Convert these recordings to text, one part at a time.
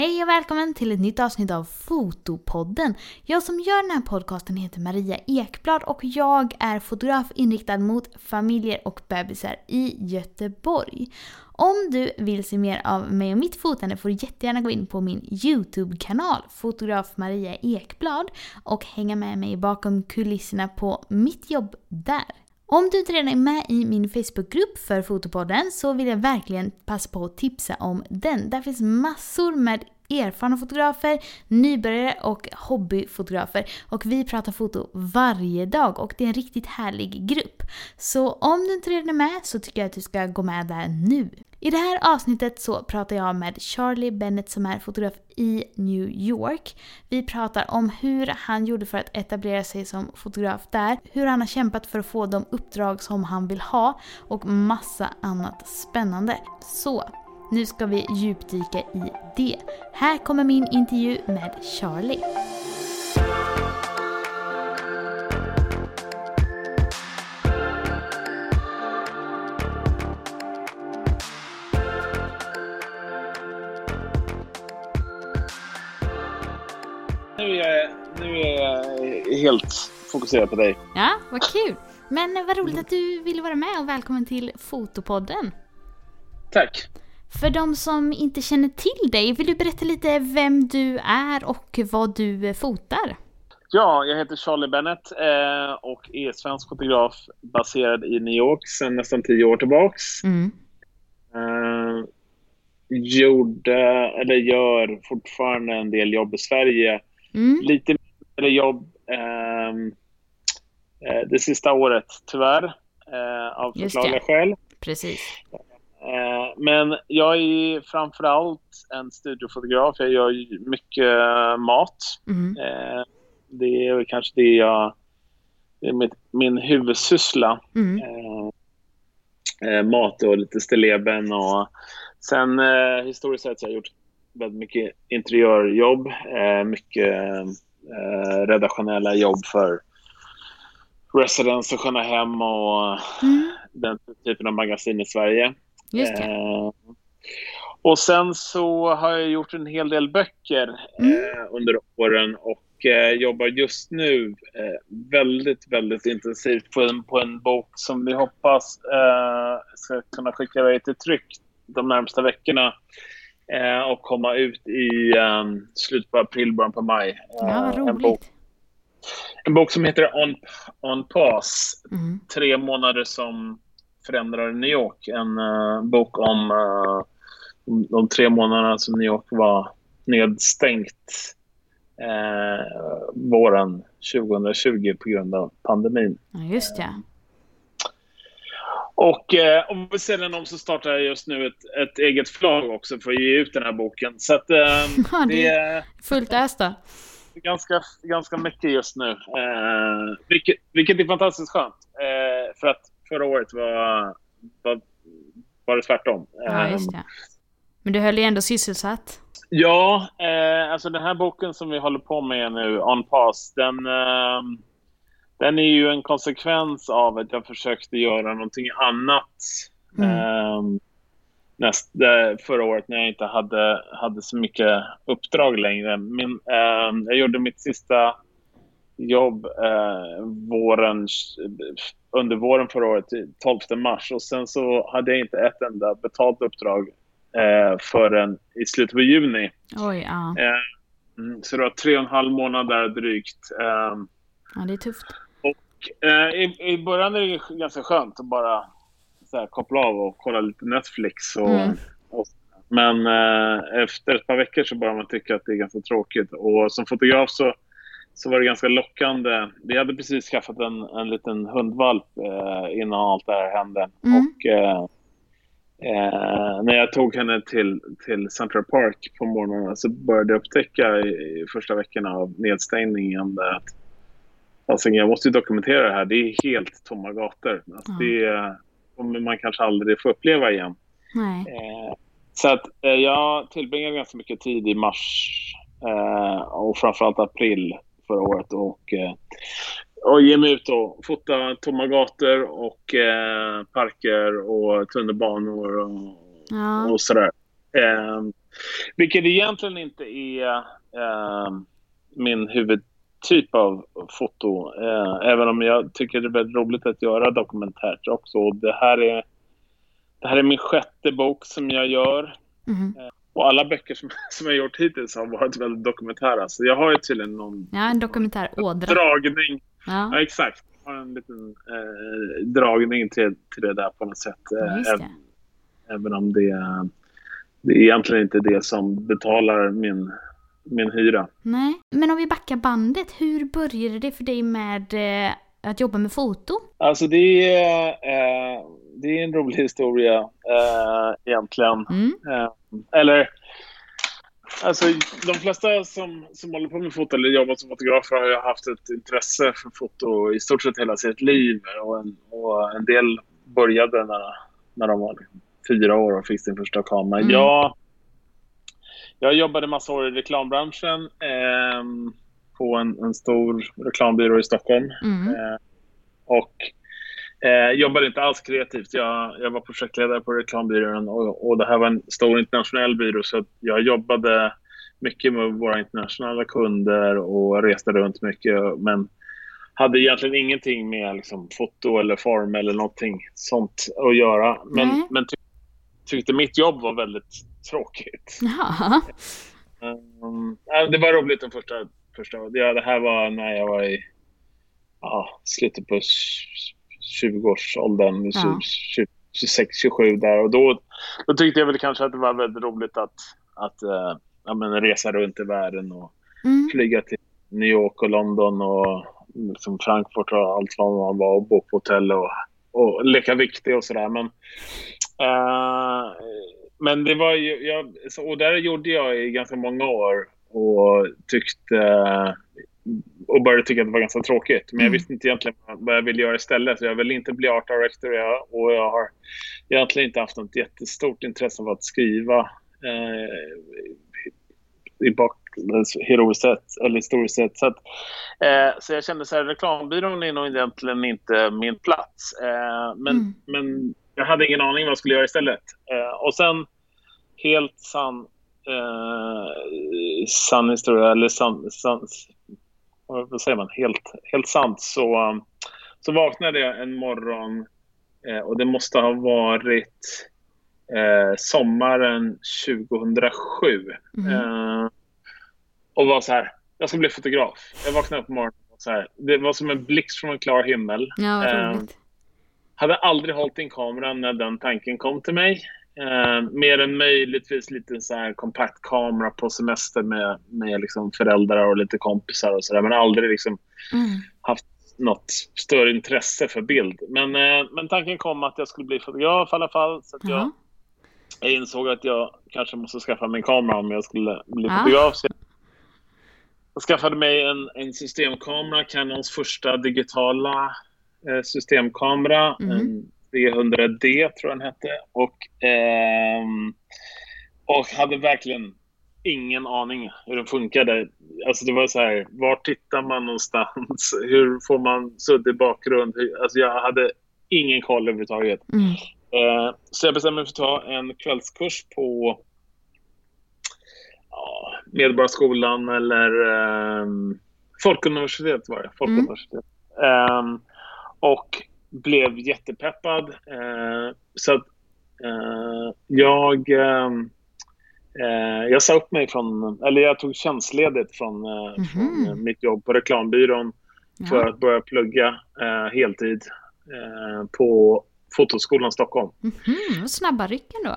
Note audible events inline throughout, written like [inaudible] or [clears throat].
Hej och välkommen till ett nytt avsnitt av Fotopodden. Jag som gör den här podcasten heter Maria Ekblad och jag är fotograf inriktad mot familjer och bebisar i Göteborg. Om du vill se mer av mig och mitt fotande får du jättegärna gå in på min YouTube-kanal, fotograf Maria Ekblad, och hänga med mig bakom kulisserna på mitt jobb där. Om du inte redan är med i min Facebookgrupp för Fotopodden så vill jag verkligen passa på att tipsa om den. Där finns massor med erfarna fotografer, nybörjare och hobbyfotografer. Och vi pratar foto varje dag och det är en riktigt härlig grupp. Så om du inte redan är med så tycker jag att du ska gå med där nu. I det här avsnittet så pratar jag med Charlie Bennett som är fotograf i New York. Vi pratar om hur han gjorde för att etablera sig som fotograf där, hur han har kämpat för att få de uppdrag som han vill ha och massa annat spännande. Så, nu ska vi djupdyka i det. Här kommer min intervju med Charlie. Nu är, jag, nu är jag helt fokuserad på dig. Ja, vad kul! Men vad roligt att du ville vara med och välkommen till Fotopodden. Tack. För de som inte känner till dig, vill du berätta lite vem du är och vad du fotar? Ja, jag heter Charlie Bennett eh, och är svensk fotograf baserad i New York sedan nästan tio år tillbaks. Mm. Eh, gjorde, eller gör fortfarande en del jobb i Sverige. Mm. Lite mindre jobb ehm, eh, det sista året, tyvärr, eh, av förklarliga skäl. Precis. Eh, Men jag är framförallt en studiofotograf. Jag gör mycket eh, mat. Mm. Eh, Det är kanske det jag... Det är mitt, min huvudsyssla. Mm. Mat och lite stilleben. Och sen historiskt sett så har jag gjort väldigt mycket interiörjobb. eh, Mycket eh, redaktionella jobb för Residence och Sköna Hem och Mm. den typen av magasin i Sverige. Eh, och sen så har jag gjort en hel del böcker Mm. eh, under åren och eh, jobbar just nu eh, väldigt, väldigt intensivt på en, på en bok som vi hoppas eh, ska kunna skicka iväg till tryck de närmsta veckorna eh, och komma ut i eh, slutet på april, början på maj. Ja, vad Eh, en, bok, roligt. en bok som heter On, On Pause Mm. tre månader som förändrade New York. En eh, bok om eh, de, tre månaderna som New York var nedstängt eh, våren 2020 på grund av pandemin. Ja, just det. Och eh, om vi sedan om så startar jag just nu ett, ett eget förlag också för att ge ut den här boken. Så att, eh, [laughs] Ja, det är fullt ös då. ganska, ganska mycket just nu. Eh, vilket, vilket är fantastiskt skönt. Eh, för att förra året var, var, var det tvärtom. Ja, just det. Men du höll ju ändå sysselsatt. Ja, eh, alltså den här boken som vi håller på med nu, On Pass, den, eh, den är ju en konsekvens av att jag försökte göra någonting annat Mm. eh, näst, förra året när jag inte hade, hade så mycket uppdrag längre. Min, eh, jag gjorde mitt sista jobb eh, våren, under våren förra året, 12 mars. Och sen så hade jag inte ett enda betalt uppdrag eh, förrän i slutet på juni. Oj, ja. Eh, mm, så det var tre och en halv månad där drygt. Eh, Ja, det är tufft. Eh, i, I början är det ganska skönt att bara här, koppla av och kolla lite Netflix. Och, Mm. och, men eh, efter ett par veckor så börjar man tycka att det är ganska tråkigt. Och som fotograf så, så var det ganska lockande. Vi hade precis skaffat en, en liten hundvalp eh, innan allt det här hände. Mm. Och, eh, Eh, när jag tog henne till, till Central Park på morgonen så började jag upptäcka i, i första veckorna av nedstängningen att alltså, jag måste ju dokumentera det här. Det är helt tomma gator. Alltså, Ja. Det kommer man kanske aldrig få uppleva igen. Eh, så att eh, jag tillbringade ganska mycket tid i mars eh, och framförallt april förra året och, eh, och ge mig ut och fota tomma gator och eh, parker och tunnelbanor och, Ja. och sådär. Eh, Vilket egentligen inte är eh, min huvudtyp av foto. Eh, även om jag tycker det är väldigt roligt att göra dokumentärt också. Det här är, det här är min sjätte bok som jag gör. Mhm. Och alla böcker som, [laughs] som jag gjort hittills har varit väldigt dokumentära. Så jag har ju tydligen någon Ja, en dokumentär ådra. dragning. Ja, Ja, exakt. Jag har en liten eh, dragning till, till det där på något sätt. Ja, Eh, även, även om det, det är egentligen inte det som betalar min, min hyra. nej. Men om vi backar bandet, hur började det för dig med eh, att jobba med foto? Alltså det är, eh, det är en rolig [laughs] historia eh, egentligen. Mm. Eh, eller, alltså de flesta som, som håller på med foto eller jobbar som fotografer har ju haft ett intresse för foto i stort sett hela sitt liv. Och en, och en del började när, när de var fyra år och fick sin första kamera. Mm. Jag, jag jobbade massa år i reklambranschen eh, på en, en stor reklambyrå i Stockholm. Mm. Eh, och eh, jobbade inte alls kreativt. Jag, jag var projektledare på reklambyrån och, och det här var en stor internationell byrå så jag jobbade mycket med våra internationella kunder och reste runt mycket men hade egentligen ingenting med liksom, foto eller form eller någonting sånt att göra. Men, Nej. men ty tyckte mitt jobb var väldigt tråkigt. Jaha. Um, det var roligt den första, första ja, Det här var när jag var i ja, slutet på 20-årsåldern, Ja. 26-27 där. Och då, då tyckte jag väl kanske att det var väldigt roligt att, att uh, ja, men resa runt i världen och Mm. flyga till New York och London och liksom Frankfurt och allt vad man var och bo på hotell och, och leka viktig och sådär. Men, eh, men det var ju, jag, och där gjorde jag i ganska många år och tyckte och började tycka att det var ganska tråkigt. Men jag Mm. visste inte egentligen vad jag ville göra istället. Så jag ville inte bli art director och jag har egentligen inte haft något jättestort intresse av att skriva eh, i bak, heroiskt sett, eller historiskt sett. Så, att, eh, så jag kände så här, reklambyrån är nog egentligen inte min plats. Eh, men, Mm. men jag hade ingen aning vad jag skulle göra istället. Eh, och sen, helt sann, eh, sann historia, eller sann, sann, vad säger man, helt, helt sant, så, um, så vaknade jag en morgon eh, och det måste ha varit eh, sommaren 2007. Mm. Eh, och var så här, jag ska bli fotograf. Jag vaknade upp på morgonen och så här, det var som en blixt från en klar himmel. Ja, vad Eh, roligt. Hade aldrig hållit in kameran när den tanken kom till mig. Eh, mer än möjligtvis lite så här kompakt kamera på semester med, med liksom föräldrar och lite kompisar och sådär. Men aldrig liksom Mm. haft något större intresse för bild. Men, eh, men tanken kom att jag skulle bli fotograf i alla fall. Så att jag, Ja. jag insåg att jag kanske måste skaffa mig en kamera om jag skulle bli Ja. fotograf. Så jag skaffade mig en, en systemkamera, Canons första digitala systemkamera. Mhm. En 300D tror jag den hette. Och, ehm, och hade verkligen ingen aning hur den funkade. Alltså det var så här, var tittar man någonstans? [laughs] Hur får man suddig bakgrund? Alltså jag hade ingen koll överhuvudtaget. Mm. Eh, så jag bestämde mig för att ta en kvällskurs på ja, Medborgarskolan eller um, Folkuniversitetet var det. Folkuniversitet. Ehm, och blev jättepeppad. Eh, så att eh, jag, ehm, eh, jag sa upp mig från, eller jag tog tjänstledigt från, eh, Mhm. från eh, mitt jobb på reklambyrån för Ja. att börja plugga eh, heltid eh, på Fotoskolan Stockholm. Mhm, vad snabba rycken då.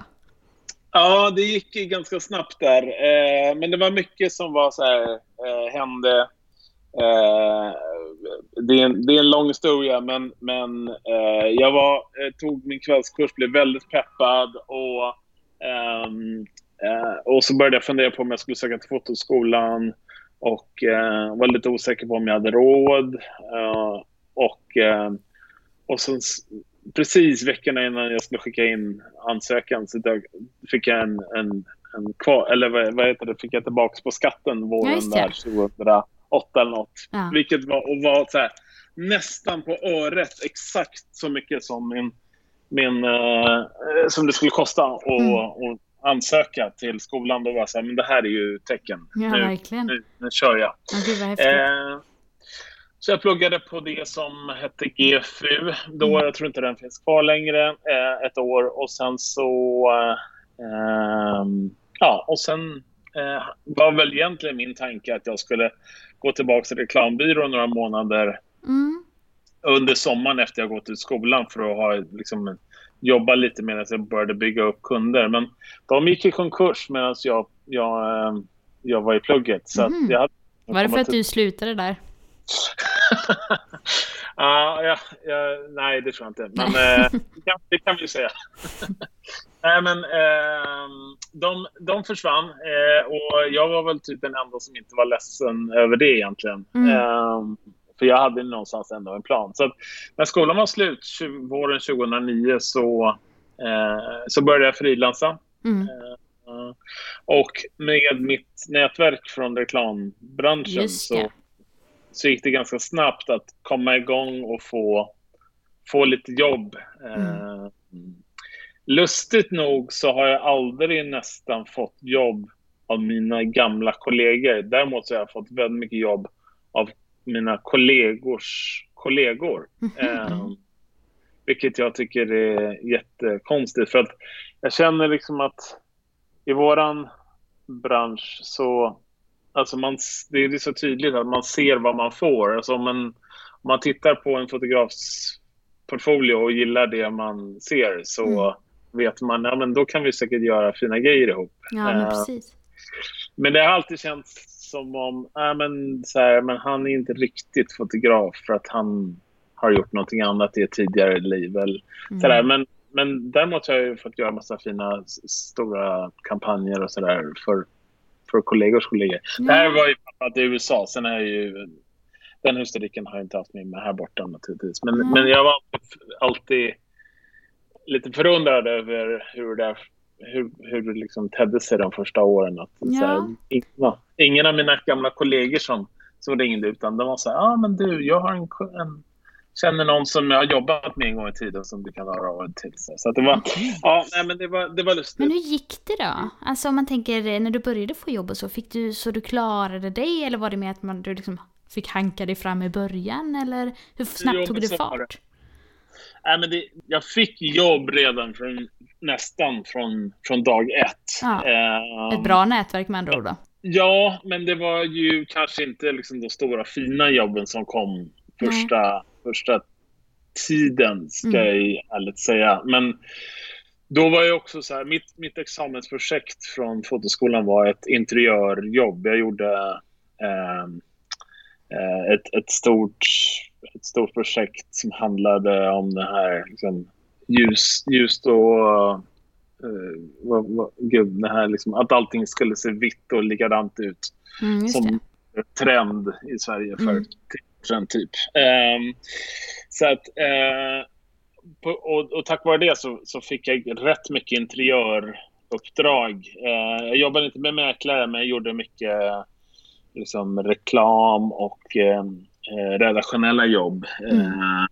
Ja, det gick ganska snabbt där. Eh, men det var mycket som var så här, eh, hände. Eh, det, är en, det är en lång historia, men, men eh, jag var, eh, tog min kvällskurs, blev väldigt peppad och, ehm, eh, och så började jag fundera på om jag skulle söka till fotoskolan och var lite osäker på om jag hade råd. och, och sen precis veckorna innan jag skulle skicka in ansökan så fick jag en, en, en kvar, eller vad, vad heter det, fick jag tillbaka på skatten våren där 2000 åtta eller något. Ja. Vilket var, och var så här, nästan på öret exakt så mycket som, min, min, eh, som det skulle kosta att mm. ansöka till skolan. Då var så här, men det här är ju tecken. Ja, nu, nu, nu, kör jag. Ja, eh, så jag pluggade på det som hette GFU då. Mm. Jag tror inte den finns kvar längre. Eh, ett år och sen så... Eh, ja, och sen eh, var väl egentligen min tanke att jag skulle gå tillbaka till reklambyrån några månader Mm. under sommaren efter jag gått ut skolan för att ha, liksom, jobba lite medan jag började bygga upp kunder. Men de gick i konkurs medan jag, jag, eh, jag var i plugget. Så att jag hade Var det för att du slutade där? [laughs] [laughs] Ja, ja, ja, nej, det tror jag inte. Men eh, det, kan, det kan vi säga. [laughs] nej, men eh, de, de försvann eh, och jag var väl typ den enda som inte var ledsen över det egentligen. Mm. Eh, för jag hade någonstans ändå en plan. Så att, när skolan var slut våren 2009 så, eh, så började jag frilansa. Mm. Eh, och med mitt nätverk från reklambranschen så. Så gick det ganska snabbt att komma igång och få, få lite jobb. Eh, lustigt nog så har jag aldrig nästan fått jobb av mina gamla kollegor. Däremot så har jag fått väldigt mycket jobb av mina kollegors kollegor. Eh, vilket jag tycker är jättekonstigt. För att jag känner liksom att i våran bransch så Alltså man, det är så tydligt att man ser vad man får. Alltså om, en, om man tittar på en fotografs portfolio och gillar det man ser så Mm. vet man ja, men då kan vi säkert göra fina grejer ihop. Ja, men Eh, precis. Men det har alltid känts som om ja, men, så här, men han är inte riktigt fotograf för att han har gjort någonting annat i ett tidigare liv. Eller. Mm. Men, men däremot har jag fått göra massa fina stora kampanjer och sådär för, för kollegors kollegor. Det här var ju att i USA. Sen är ju den historiken har jag inte haft med mig här borta naturligtvis. Men, Mm. men jag var alltid, lite förundrad över hur det, hur, hur det liksom tedde sig de första åren. Att, Ja. så här, ingen, ingen av mina gamla kollegor som, som ringde utan de var så här, ah, men du, jag har en, en känner någon som jag har jobbat med en gång i tiden som du kan höra av dig till. Så så att det var, ja, nej, men det var, det var lustigt. Men hur gick det då? Alltså om man tänker eh, när du började få jobb och så, fick du så du klarade dig eller var det mer att man, du liksom fick hanka dig fram i början eller hur snabbt Jo, tog det fart? Nej, men det, jag fick jobb redan från, nästan från, från dag ett. Ja. Eh, Ett bra nätverk med andra ord då? Ja, men det var ju kanske inte liksom de stora fina jobben som kom första, första tiden, ska Mm. jag ärligt säga. Men då var jag också så här, mitt, mitt examensprojekt från fotoskolan var ett interiörjobb. Jag gjorde ehm, eh, ett, ett, stort, ett stort projekt som handlade om det här liksom, ljus, ljust och eh, vad, vad, gud, det här liksom, att allting skulle se vitt och likadant ut Mm, det. som trend i Sverige för Mm. Sedan typ. Ehm, så att, eh, på, och, och tack vare det så, så fick jag rätt mycket interiöruppdrag. Eh, jag jobbade inte med mäklare men jag gjorde mycket liksom, reklam och eh, redaktionella jobb eh,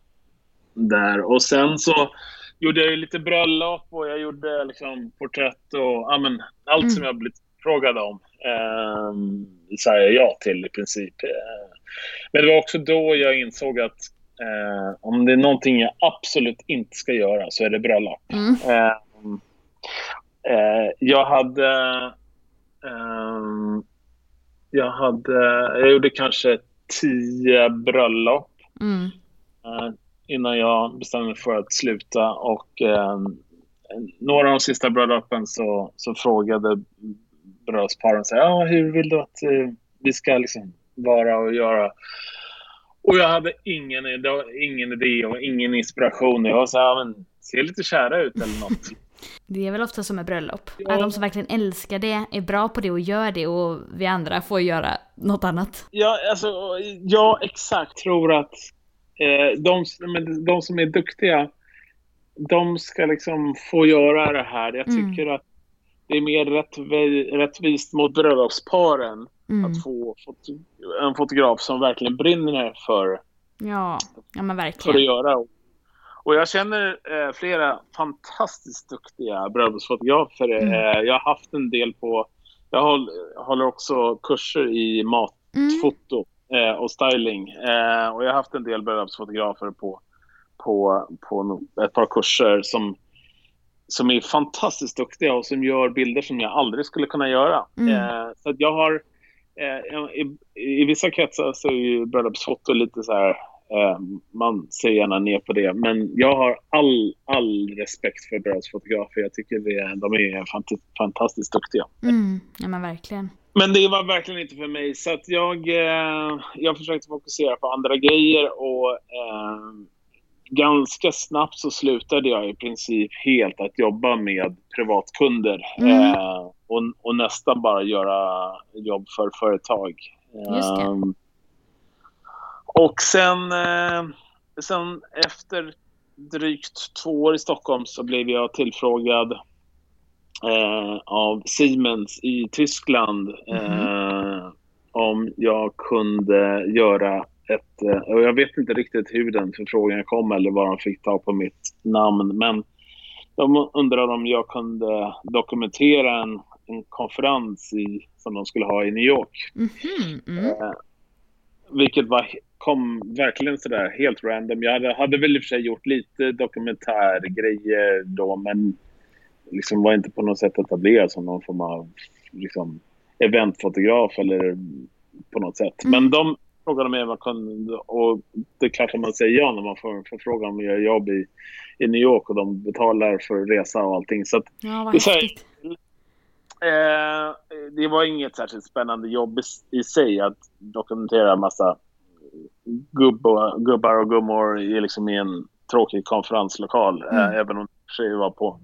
där. Och sen så gjorde jag lite bröllop och jag gjorde liksom porträtt och ja, men, allt Mm. som jag blivit frågad om eh, säger jag ja till i princip. Eh, Men det var också då jag insåg att eh, om det är någonting jag absolut inte ska göra så är det bröllop. Mm. Eh, eh, jag hade... ehm, jag hade... Jag gjorde kanske tio bröllop Mm. eh, innan jag bestämde mig för att sluta. Och eh, några av de sista bröllopen så, så frågade bröllopsparen så här, ja, hur vill du att eh, vi ska liksom vara och göra? Och jag hade ingen, idé- ingen idé och ingen inspiration. Jag var så här, men se lite kära ut eller något. Det är väl ofta som med bröllop. Ja. Att de som verkligen älskar det är bra på det och gör det och vi andra får göra något annat. Ja, alltså, ja exakt. tror att eh, de, de som är duktiga, de ska liksom få göra det här. Jag Mm. tycker att det är mer rättvi- rättvist mot bröllopsparen Mm. att få en fotograf som verkligen brinner för, Ja, ja men för att verkligen. göra. Och jag känner eh, flera fantastiskt duktiga bröllopsfotografer. Mm. Eh, jag har haft en del på... Jag håller, håller också kurser i matfoto eh, och styling. Eh, och jag har haft en del bröllopsfotografer på, på, på ett par kurser som, som är fantastiskt duktiga och som gör bilder som jag aldrig skulle kunna göra. Mm. Eh, så att jag har... Eh, i, I vissa kretsar så är ju bröllopsfoto lite så här... Eh, man ser gärna ner på det. Men jag har all, all respekt för bröllopsfotografer. Jag tycker det, de är fant- fantastiskt duktiga. Mm. Ja men verkligen. Men det var verkligen inte för mig. Så att jag, eh, jag försökte fokusera på andra grejer och eh, ganska snabbt så slutade jag i princip helt att jobba med privatkunder. Mm. Eh, och, och nästan bara göra jobb för företag. Just det. Ehm, och sen, eh, sen efter drygt två år i Stockholm så blev jag tillfrågad eh, av Siemens i Tyskland eh, om jag kunde göra ett... Eh, och jag vet inte riktigt hur den förfrågan kom eller var de fick ta på mitt namn. Men de undrade om jag kunde dokumentera en, en konferens i, som de skulle ha i New York. Mhm. Mm. Eh, vilket var, kom verkligen sådär helt random. Jag hade, hade väl i och för sig gjort lite dokumentärgrejer då men liksom var inte på något sätt etablerad som någon form av liksom, eventfotograf eller på något sätt. Mm. Men de frågade mig om jag kunde och det är klart att man säger ja när man får förfrågan om att göra jobb i, i New York och de betalar för resa och allting. Så att, Ja vad Det är så här- häftigt. Eh, det var inget särskilt spännande jobb i, i sig att dokumentera massa gubb och, gubbar och gummor i, liksom i en tråkig konferenslokal. Mm. Eh, även om det var på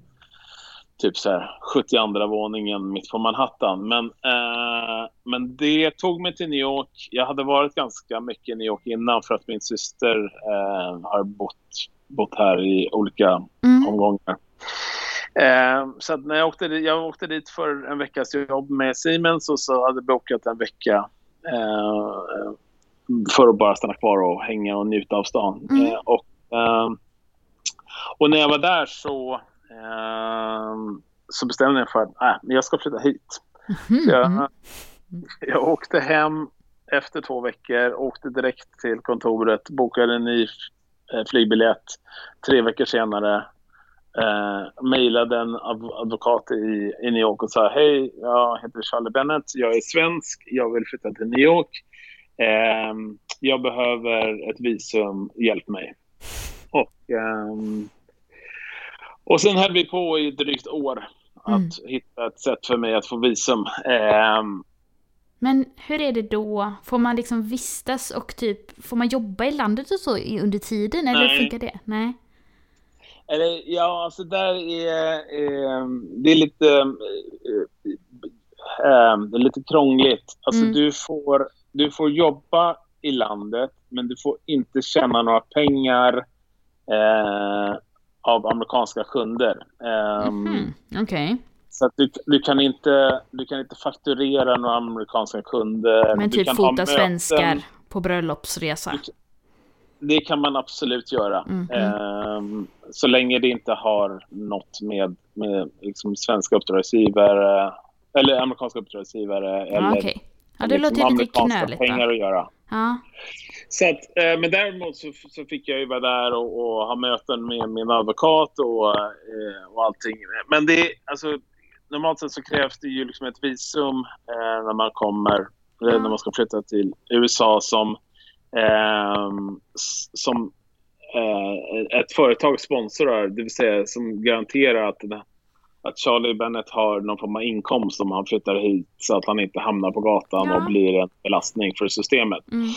typ så här 72 våningen mitt på Manhattan. Men, eh, men det tog mig till New York. Jag hade varit ganska mycket i New York innan för att min syster eh, har bott, bott här i olika Mm. omgångar. Eh, så när jag åkte, jag åkte dit för en veckas jobb med Siemens och så hade jag bokat en vecka eh, för att bara stanna kvar och hänga och njuta av stan. Mm. Eh, och, eh, och när jag var där så, eh, så bestämde jag för att äh, jag ska flytta hit. Mhm. Så jag, Mm. jag åkte hem efter två veckor, åkte direkt till kontoret, bokade en ny eh, flygbiljett. Tre veckor senare eh, mejlade en adv- advokat i, i New York och sa hej, jag heter Charlie Bennett, jag är svensk, jag vill flytta till New York. Ehm, jag behöver ett visum, hjälp mig. Och, ehm, och sen höll vi på i drygt år att Mm. hitta ett sätt för mig att få visum. Ehm, Men hur är det då? Får man liksom vistas och typ, får man jobba i landet och så under tiden? Eller Nej. funkar det? Nej. Eller ja, alltså där är eh, det är lite, eh, eh, det är lite krångligt. Alltså Mm. du, får, du får jobba i landet men du får inte tjäna några pengar eh, av amerikanska kunder. Ehm, Mhm. Okej. Så att du, du, kan inte, du kan inte fakturera några amerikanska kunder. Men du typ fota svenskar på bröllopsresa. Det kan man absolut göra. Mhm. Ehm, så länge det inte har något med, med liksom svenska uppdragsgivare eller amerikanska uppdragsgivare Ja, eller okej. Ja, det liksom amerikanska knöligt pengar då. att göra. Ja. Så att, eh, men däremot så, så fick jag ju vara där och, och ha möten med min advokat och, eh, och allting. Men det, alltså, normalt sett så krävs det ju liksom ett visum eh, när man kommer, eller när man ska flytta till USA som, som eh, ett företag sponsrar, det vill säga som garanterar att, att Charlie Bennett har någon form av inkomst om han flyttar hit så att han inte hamnar på gatan Ja. och blir en belastning för systemet Mm.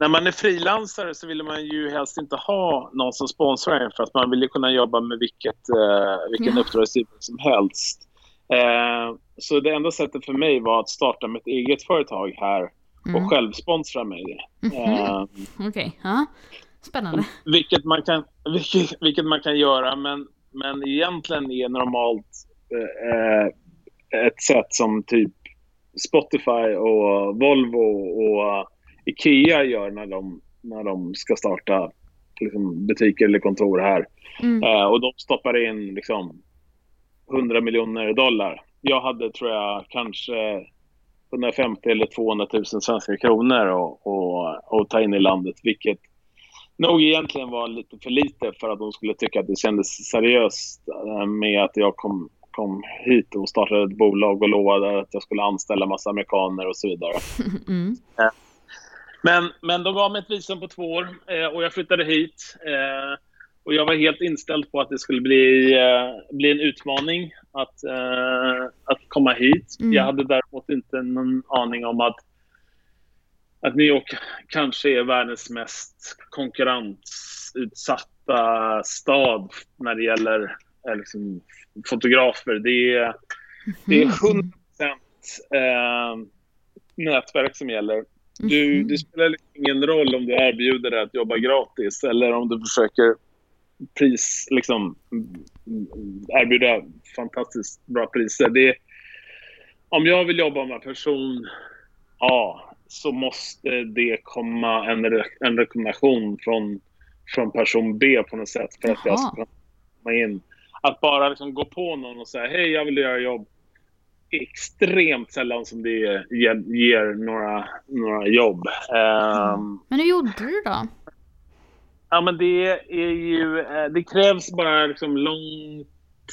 när man är frilansare så vill man ju helst inte ha någon som sponsrar en för att man vill ju kunna jobba med vilket, eh, vilken Ja. uppdragsgivare som helst. Eh, så det enda sättet för mig var att starta mitt eget företag här Mm. själv sponsra mig. Mhm. Eh, Okej, ja. Spännande. vilket, man kan, vilket, vilket man kan göra men, men egentligen är normalt eh, ett sätt som typ Spotify och Volvo och Ikea gör när de, när de ska starta liksom, butiker eller kontor här. Mm. Eh, och de stoppar in liksom 100 miljoner dollar. Jag hade, tror jag, kanske 150 eller 200 000 svenska kronor och, och, och ta in i landet, vilket nog egentligen var lite för lite för att de skulle tycka att det kändes seriöst eh, med att jag kom, kom hit och startade ett bolag och lovade att jag skulle anställa massa amerikaner och så vidare. [laughs] Mm. Men, men de gav mig ett visum på två år eh, och jag flyttade hit. Eh, och jag var helt inställd på att det skulle bli, eh, bli en utmaning att, eh, att komma hit. Mm. Jag hade däremot inte någon aning om att, att New York kanske är världens mest konkurrensutsatta stad när det gäller eh, liksom, fotografer. Det är, det är 100 eh, nätverk som gäller. Du, Mhm. det spelar liksom ingen roll om du erbjuder dig att jobba gratis eller om du försöker pris, liksom, erbjuda fantastiskt bra priser. Det, om jag vill jobba med person A så måste det komma en, re, en rekommendation från, från person B på något sätt för att jag ska Jaha. komma in. Att bara liksom gå på någon och säga hej, jag vill göra jobb är extremt sällan som det ger, ger några, några jobb. Ehm, Men hur gjorde du då? Ja, men det är ju... eh, Det krävs bara liksom lång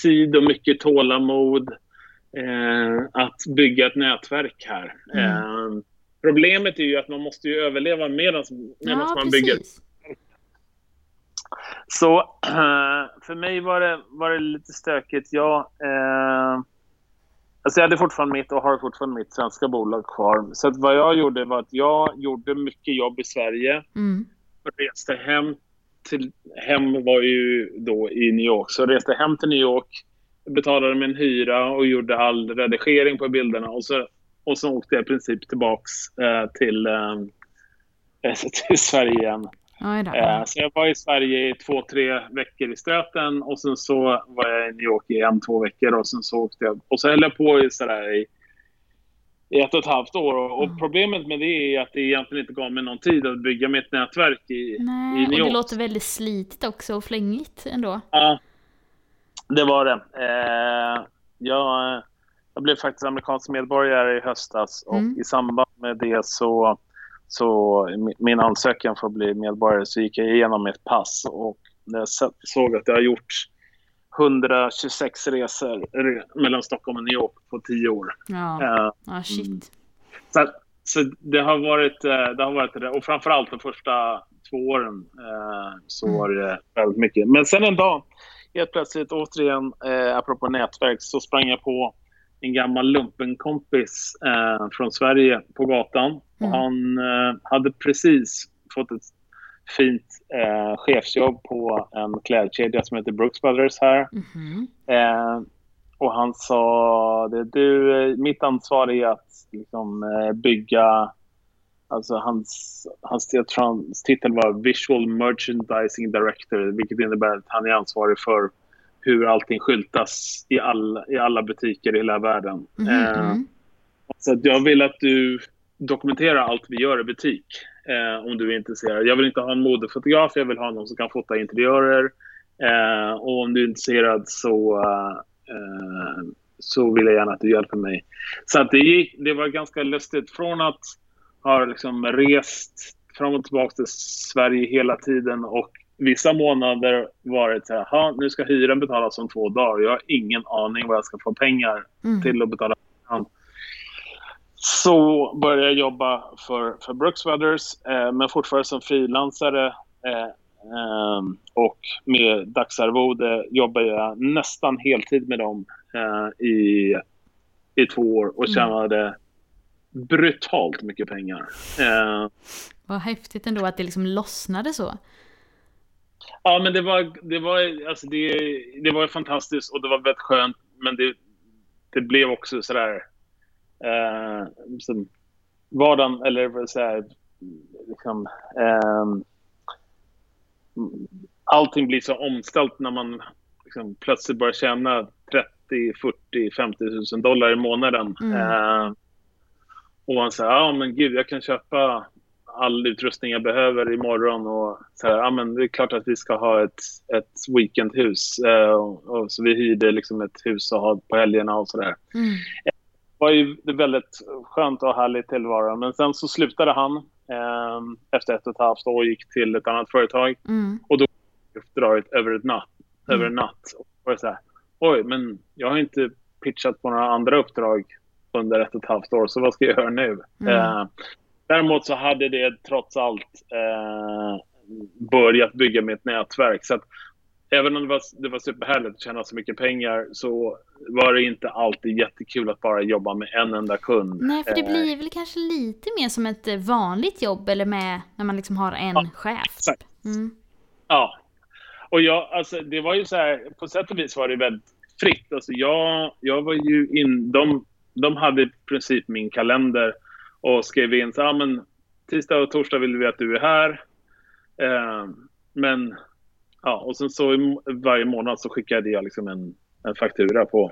tid och mycket tålamod eh, att bygga ett nätverk här. Mm. Eh, problemet är ju att man måste ju överleva medan Ja, man bygger. precis. Så eh, [clears throat] för mig var det, var det lite stökigt. Jag, eh, alltså jag hade fortfarande mitt och har fortfarande mitt svenska bolag kvar. Så vad jag gjorde var att jag gjorde mycket jobb i Sverige. Mm. reste hem till... Hem var ju då i New York. Så jag reste hem till New York, betalade min hyra och gjorde all redigering på bilderna. Och så, och så åkte jag i princip tillbaks eh, till, eh, [laughs] till Sverige igen. Eh, så jag var i Sverige i två, tre veckor i stöten och sen så var jag i New York i en, två veckor och sen så åkte jag. Och så höll jag på i sådär i, i ett och ett halvt år. Och, Mm. problemet med det är att det egentligen inte gav mig någon tid att bygga mitt nätverk i, i Nej, New och det York. låter väldigt slitigt också och flängigt ändå. Ja, det var det. Eh, jag, jag blev faktiskt amerikansk medborgare i höstas och Mm. i samband med det så, så mi- min ansökan för att bli medborgare så gick jag igenom mitt pass och när jag såg att jag har gjort 126 resor re- mellan Stockholm och New York på 10 år. Ja, Eh, ja shit. så, så det har varit eh, det har varit och framförallt de första två åren eh, så Mm. var det väldigt mycket. Men sen en dag, helt plötsligt återigen, eh, apropå nätverk, så sprang jag på en gammal lumpenkompis eh, från Sverige på gatan. Mm. han eh, hade precis fått ett fint eh, chefsjobb på en klädkedja som heter Brooks Brothers här. Mhm. Eh, och han sa det, du, eh, mitt ansvar är att liksom, eh, bygga, alltså hans, hans, jag tror hans titel var Visual Merchandising Director, vilket innebär att han är ansvarig för hur allting skyltas i, all, i alla butiker i hela världen. Mhm, Eh, mm. så att jag vill att du dokumenterar allt vi gör i butik. Eh, om du är intresserad. Jag vill inte ha en modefotograf, jag vill ha någon som kan fota interiörer. Eh, och om du är intresserad så, eh, så vill jag gärna att du hjälper mig. Så att det, gick, det var ganska lustigt. Från att ha liksom rest fram och tillbaka till Sverige hela tiden och vissa månader varit så här, "Ha, nu ska hyran betalas om två dagar. Jag har ingen aning vad jag ska få pengar Mm. till att betala hyran. Så började jag jobba för, för Brooks Brothers, eh, men fortfarande som frilansare. Eh, ehm, och med dagsarvode jobbar jag nästan heltid med dem eh, i, i två år och Mm. tjänade brutalt mycket pengar. Eh, Vad häftigt ändå att det liksom lossnade så. Ja, men det var, det var, alltså det, det var fantastiskt och det var väldigt skönt. Men det, det blev också sådär... Eh, vardagen, eller så här, liksom, ehm, allting blir så omställt när man liksom, plötsligt börjar tjäna 30, 40, 50 000 dollar i månaden. Mm. Eh, och man säger, ja men gud, jag kan köpa all utrustning jag behöver imorgon. Och så här, ja, men det är klart att vi ska ha ett, ett weekendhus. Eh, och, och, så vi hyrde liksom ett hus att ha på helgerna och sådär. Mm. Var ju väldigt skönt och härligt tillvaro. Men sen så slutade han eh, efter ett och ett halvt år och gick till ett annat företag. Mm. Och då uppdraget över, ett natt, mm. över en natt. Och så här, oj, men jag har inte pitchat på några andra uppdrag under ett och ett halvt år, så vad ska jag göra nu? Mm. Eh, däremot så hade det trots allt eh, börjat bygga mitt nätverk. Så att även om det var, det var superhärligt att tjäna så mycket pengar så var det inte alltid jättekul att bara jobba med en enda kund. Nej, för det eh, blir väl kanske lite mer som ett vanligt jobb eller med när man liksom har en ja, chef. Mm. Ja. Och jag, alltså det var ju så här, på sätt och vis var det väldigt fritt. Alltså jag, jag var ju in, de, de hade i princip min kalender och skrev in så ah, men tisdag och torsdag vill vi att du är här. Eh, men ja, och sen så varje månad så skickade jag liksom en, en faktura på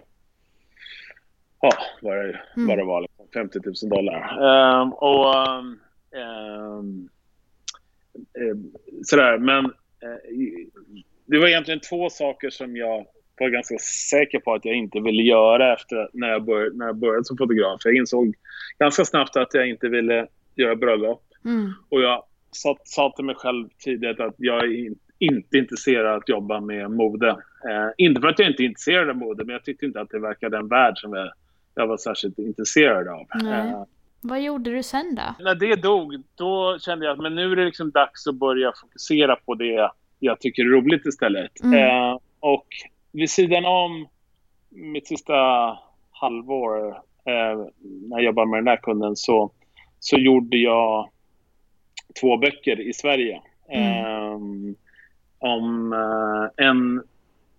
ja, vad det, mm. vad det var, liksom, 50 000 dollar. Eh, och eh, sådär, men eh, det var egentligen två saker som jag var ganska säker på att jag inte ville göra efter när jag, bör, när jag började som fotograf. Jag insåg ganska snabbt att jag inte ville göra bröllop. Mm. Och jag sa, sa till mig själv tidigt att jag är in, inte intresserad av att jobba med mode. Eh, inte för att jag inte är intresserad av mode, men jag tyckte inte att det verkade en värld som jag, jag var särskilt intresserad av. Eh, Vad gjorde du sen då? När det dog, då kände jag att men nu är det liksom dags att börja fokusera på det jag tycker är roligt istället. Mm. Eh, och vid sidan om mitt sista halvår eh, när jag jobbade med den här kunden så, så gjorde jag två böcker i Sverige. Mm. Eh, om eh, en,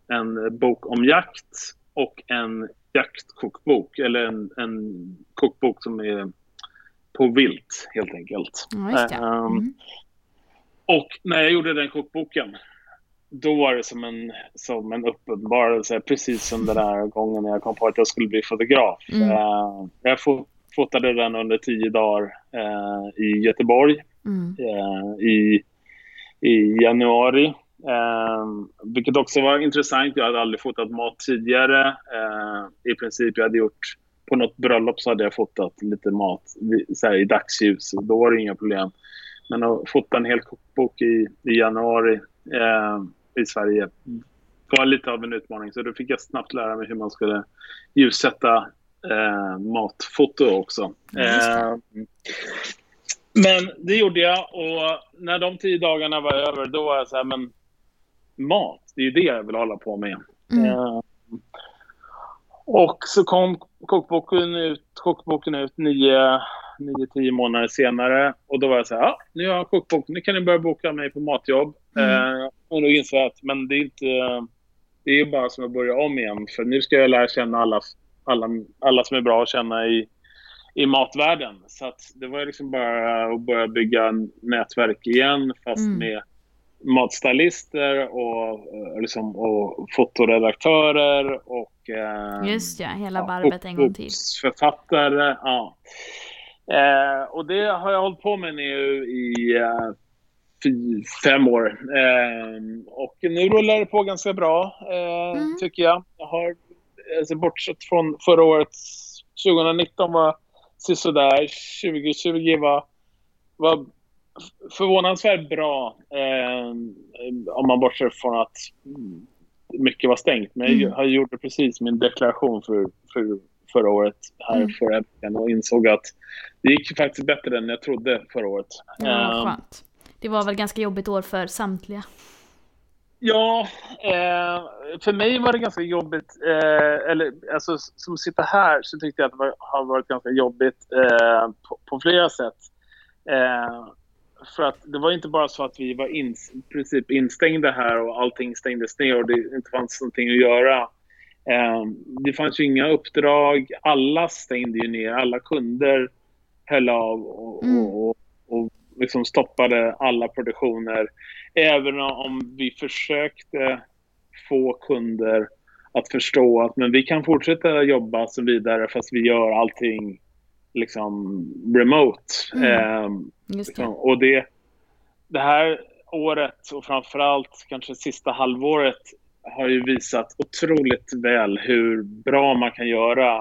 en bok om jakt och en jaktkokbok, eller en, en kokbok som är på vilt helt enkelt. Ja, mm. Och när jag gjorde den kokboken då var det som en, som en uppenbarelse, precis som den där gången när jag kom på att jag skulle bli fotograf. Mm. Uh, jag fotade den under tio dagar uh, i Göteborg mm. i, i januari. Vilket också var intressant. Jag hade aldrig fotat mat tidigare. I princip jag hade gjort på något bröllop så hade jag fotat lite mat så här, i dagsljus. Då var det inga problem. Men att fota en hel kokbok i, i januari i Sverige var lite av en utmaning. Så då fick jag snabbt lära mig hur man skulle ljussätta eh, matfoto också. Eh, men det gjorde jag och när de tio dagarna var över då var jag så här, men mat, det är ju det jag vill hålla på med. Mm. Eh, och så kom kokboken ut, kokboken ut nio, nio, tio månader senare. Och då var jag så här, ja, nu har jag kokbok, nu kan ni börja boka mig på matjobb. Mm. Eh, och då insåg jag att men det är inte, det är bara som att börja om igen. För nu ska jag lära känna alla, alla, alla som är bra att känna i, i matvärlden. Så det var liksom bara att börja bygga nätverk igen fast mm. med matstylister och, eh, liksom, och fotoredaktörer och... Eh, Just ja, hela varvet en gång till. Författare, ja. Eh, och det har jag hållit på med nu i eh, fem år. Eh, och nu rullar det på ganska bra, eh, mm. tycker jag. Jag har, alltså, bortsett från förra året, 2019 var sådär, 2020 var, var förvånansvärt bra eh, om man bortser från att mycket var stängt. Men mm. jag gjorde precis min deklaration för, för förra året här mm. förra veckan och insåg att det gick faktiskt bättre än jag trodde förra året. Ja, skönt. Det var väl ganska jobbigt år för samtliga. Ja, eh, för mig var det ganska jobbigt. Eh, eller alltså, som sitter här så tyckte jag att det var, har varit ganska jobbigt eh, på, på, flera sätt. För att det var inte bara så att vi var in, i princip instängda här och allting stängdes ner och det inte fanns någonting att göra. Eh, det fanns ju inga uppdrag. Alla stängde ju ner. Alla kunder höll av och, mm. och, och liksom stoppade alla produktioner. Även om vi försökte få kunder att förstå att men vi kan fortsätta jobba så vidare fast vi gör allting liksom remote. Mm. Eh, Just det. liksom, och det, det här året och framförallt kanske sista halvåret har ju visat otroligt väl hur bra man kan göra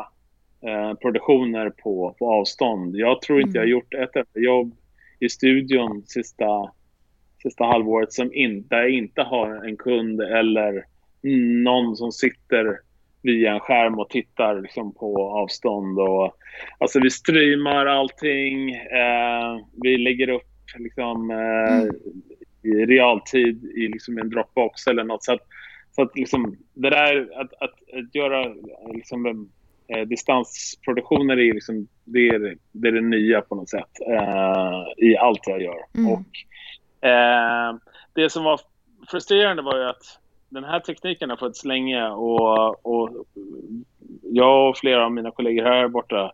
eh, produktioner på, på avstånd. Jag tror inte Mm. jag har gjort ett enda jobb i studion sista, sista halvåret som inte, där jag inte har en kund eller någon som sitter via en skärm och tittar liksom, på avstånd. Och, alltså vi streamar allting. Eh, vi lägger upp liksom, eh, Mm. i realtid i liksom en Dropbox eller något. Så att, så att liksom, det där att, att, att göra liksom, eh, distansproduktioner är, liksom, det, är, det är det nya på något sätt eh, i allt jag gör. Mm. Och, eh, det som var frustrerande var ju att den här tekniken har funnits länge och, och jag och flera av mina kollegor här borta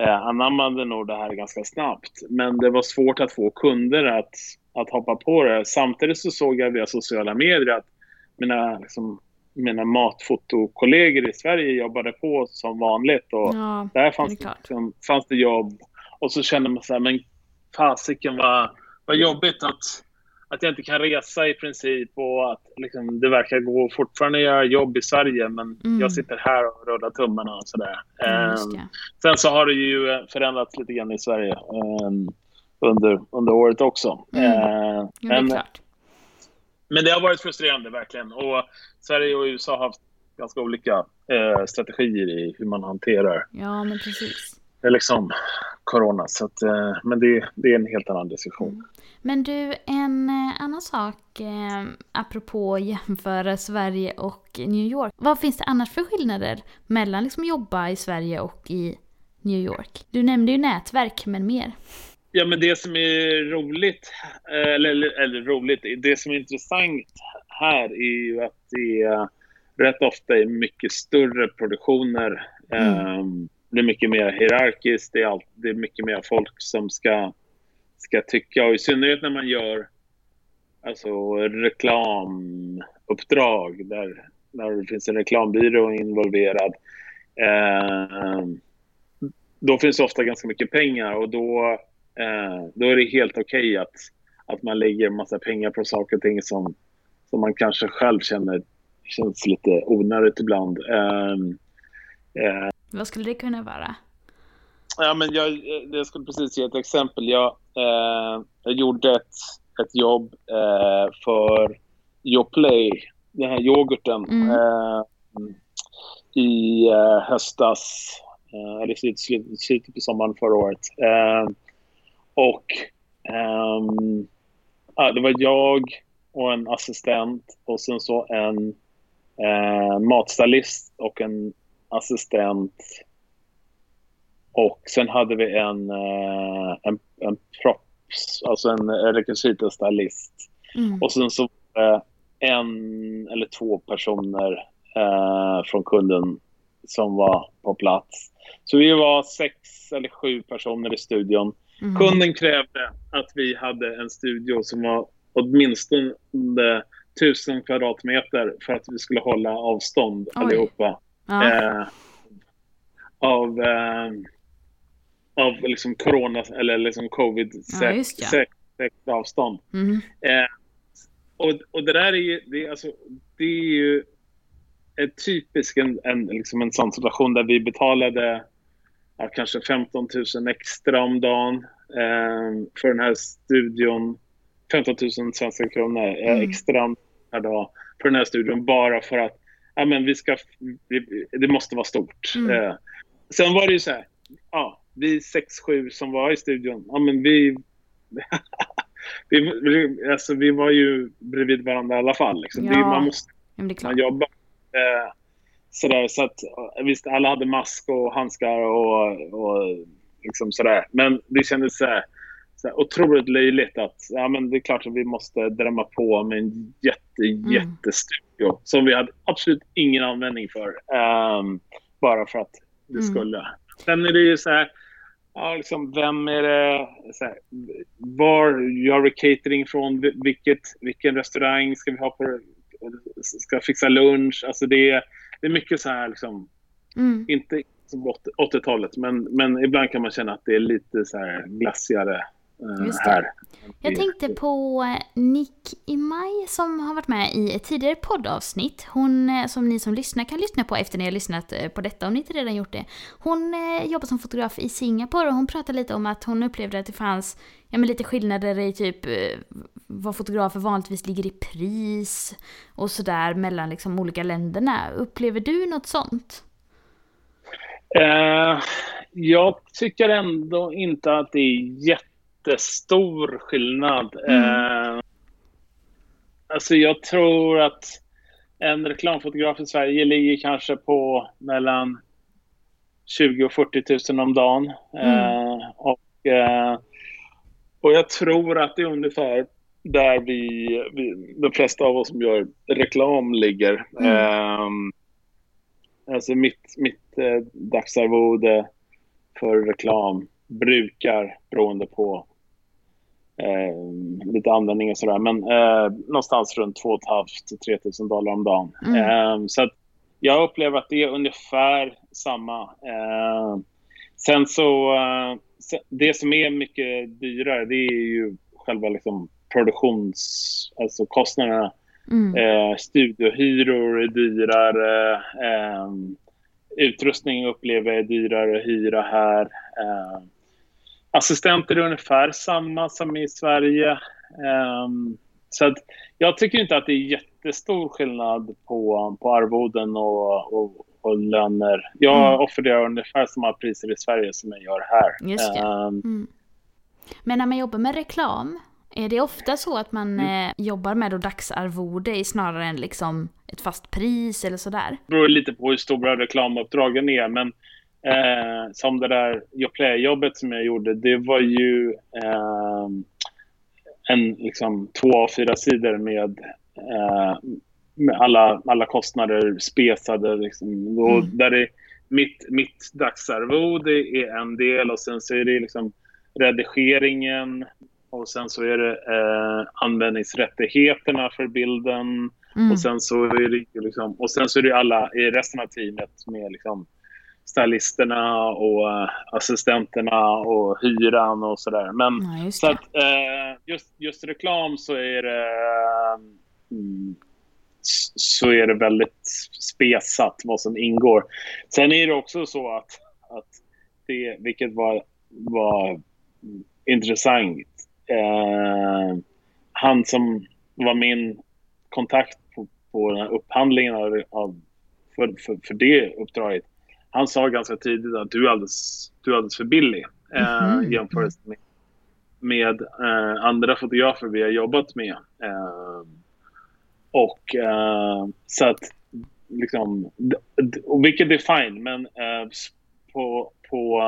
eh, anammade nog det här ganska snabbt. Men det var svårt att få kunder att, att hoppa på det. Samtidigt så såg jag via sociala medier att mina, liksom, mina matfotokollegor i Sverige jobbade på som vanligt. Och Ja, där det är fanns, klart. liksom, fanns det jobb. Och så kände man så här, men fasiken vad, vad jobbigt att, att jag inte kan resa i princip och att liksom, det verkar gå fortfarande att göra jobb i Sverige men Mm. jag sitter här och rullar tummarna och sådär. Ehm, det. Sen så har det ju förändrats lite grann i Sverige ehm, under, under året också. Mm. Ehm, Ja, det men, klart. men det har varit frustrerande verkligen. Och Sverige och USA har haft ganska olika eh, strategier i hur man hanterar Ja, men precis. eh, liksom, corona. Så att, eh, men det, det är en helt annan diskussion. Men du, en eh, annan sak eh, apropå jämföra Sverige och New York. Vad finns det annars för skillnader mellan liksom jobba i Sverige och i New York? Du nämnde ju nätverk, men mer. Ja, men det som är roligt, eh, eller, eller, eller roligt, det som är intressant här är ju att det är rätt ofta är mycket större produktioner. Mm. Ehm, Det är mycket mer hierarkiskt, det är, allt, det är mycket mer folk som ska, ska tycka och i synnerhet när man gör alltså, reklamuppdrag där, där det finns en reklambyrå involverad. Eh, då finns det ofta ganska mycket pengar och då, eh, då är det helt okej att, att man lägger en massa pengar på saker och ting som, som man kanske själv känner känns lite onödigt ibland. Eh, eh Vad skulle det kunna vara? Ja, men jag, jag skulle precis ge ett exempel. Jag, eh, jag gjorde ett, ett jobb eh, för Yoplait, den här yoghurten, Mm. eh, i eh, höstas, eh, eller slut- slut- slutet på sommaren förra året. Eh, och ehm, ja, det var jag och en assistent och sen så en eh, matstylist och en assistent och sen hade vi en, eh, en, en props, alltså en rekvisitastylist. Mm. Och sen så var det en eller två personer eh, från kunden som var på plats. Så vi var sex eller sju personer i studion. Mm. Kunden krävde att vi hade en studio som var åtminstone tusen kvadratmeter för att vi skulle hålla avstånd Oj. allihopa Ja. eh, av, eh, av liksom corona eller liksom covid Ja, säkert säkert avstånd. Mm. Eh, och, och det där är ju, det, är alltså, det är ju ett typiskt en, en, liksom en sån situation där vi betalade ja, kanske 15 000 extra om dagen eh, för den här studion. 15 000 svenska kronor eh, Mm. extra per dag för den här studion bara för att ja, men vi ska, vi, det måste vara stort. Mm. Eh, sen var det ju så här, ja, vi sex, sju som var i studion, ja men [laughs] vi vi, alltså, vi var ju bredvid varandra i alla fall. Liksom. Det, Ja. man måste men det är klart. man jobba. Eh, sådär, så att, eh, visst, alla hade mask och handskar och, och liksom sådär. Men det kändes så här, så här, otroligt löjligt att ja, men det är klart att vi måste drämma på med en jätte, Mm. jättestudio som vi hade absolut ingen användning för. ehm, bara för att vi Mm. skulle. Sen är det ju så här, ja, liksom, vem är det, här, var gör vi catering från, Vil- vilket, vilken restaurang ska vi ha på, ska fixa lunch, alltså det, är- det är mycket så här liksom, Mm. inte som 80-talet. Men, men ibland kan man känna att det är lite så här glassigare här. Jag tänkte på Nick i maj som har varit med i ett tidigare poddavsnitt. Hon, eh, som ni som lyssnar kan lyssna på efter ni har lyssnat eh, på detta om ni inte redan gjort det. Hon eh, jobbar som fotograf i Singapore och hon pratade lite om att hon upplevde att det fanns ja, men lite skillnader i typ vad fotografer vanligtvis ligger i pris och sådär mellan liksom olika länderna. Upplever du något sånt? Uh, jag tycker ändå inte att det är jättestor skillnad. Mm. Uh, alltså jag tror att en reklamfotograf i Sverige ligger kanske på mellan 20 och 40 000 om dagen. Mm. Uh, och, och jag tror att det är ungefär där vi, vi, de flesta av oss som gör reklam ligger. Mm. Um, alltså mitt, mitt eh, dagsarvode för reklam brukar, beroende på eh, lite användning och sådär, men eh, någonstans runt 2 500-3 000 dollar om dagen. Mm. Eh, så att jag upplever att det är ungefär samma. Eh, sen så, eh, det som är mycket dyrare, det är ju själva liksom produktions... Alltså kostnaderna. Mm. Eh, studiohyror är dyrare. Utrustning upplever jag är dyrare hyra här. Assistenter är ungefär samma som i Sverige. Eh, så jag tycker inte att det är jättestor skillnad på, på arvoden och, och, och löner. Jag mm. offererar ungefär samma priser i Sverige som jag gör här. Just. Um, mm. Men när man jobbar med reklam, är det ofta så att man mm. eh, jobbar med dagsarvode snarare än liksom ett fast pris eller sådär? Det beror lite på hur stora reklamuppdragen är, men eh, som det där Yoplay-jobbet som jag gjorde, det var ju eh, en liksom två av fyra sidor med, eh, med alla, alla kostnader spesade. Liksom. Mm. där är mitt, mitt dagsarvode är en del och sen så är det liksom redigeringen, och sen så är det eh, användningsrättigheterna för bilden. Mm. Och sen så är det liksom, och sen så är det alla i resten av teamet med liksom stylisterna och uh, assistenterna och hyran och sådär. Men ja, så att uh, just, just reklam så är det uh, så är det väldigt spesat vad som ingår. Sen är det också så att, att det, vilket var, var intressant, eh, han som var min kontakt på, på den här upphandlingen av, av för, för, för, det uppdraget. Han sa ganska tidigt att du är alldeles, du är alldeles för billig eh, mm. jämfört med, med eh, andra fotografer vi har jobbat med. Eh, och eh, så att liksom, vilket är fine, men eh, på, på,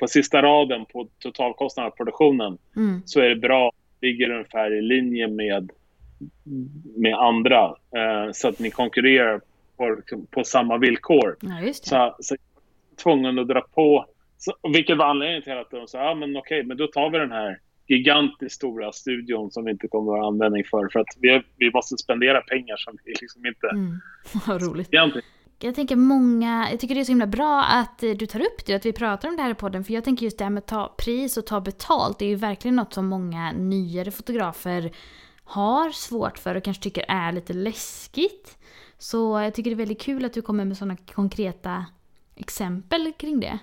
på sista raden på totalkostnaden av produktionen mm. så är det bra, ligger ungefär i linje med, med andra eh, så att ni konkurrerar på, på samma villkor. Ja, så, så tvungen att dra på, så, vilket var anledningen till att de sa, ja men okej, men då tar vi den här gigantiskt stora studion som vi inte kommer att ha användning för. För att vi, vi måste spendera pengar som vi liksom inte... Mm. [laughs] Vad roligt. Egentligen jag tänker många, jag tycker det är så himla bra att eh, du tar upp det att vi pratar om det här i podden. För jag tänker just det här med att ta pris och ta betalt, det är ju verkligen något som många nyare fotografer har svårt för och kanske tycker är lite läskigt. Så jag tycker det är väldigt kul att du kommer med sådana konkreta exempel kring det.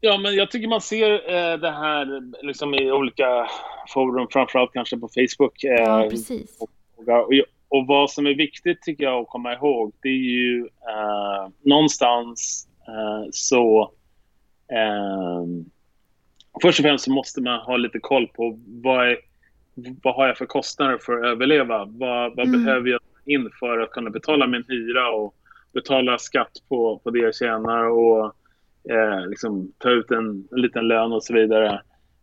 Ja, men jag tycker man ser eh, det här liksom i olika forum, framförallt kanske på Facebook. Eh, ja, precis. Och, och, och vad som är viktigt tycker jag att komma ihåg, det är ju eh, någonstans eh, så... Eh, först och främst så måste man ha lite koll på vad, är, vad har jag för kostnader för att överleva? Vad, vad mm. behöver jag in för att kunna betala min hyra och betala skatt på, på det jag tjänar och eh, liksom, ta ut en, en liten lön och så vidare.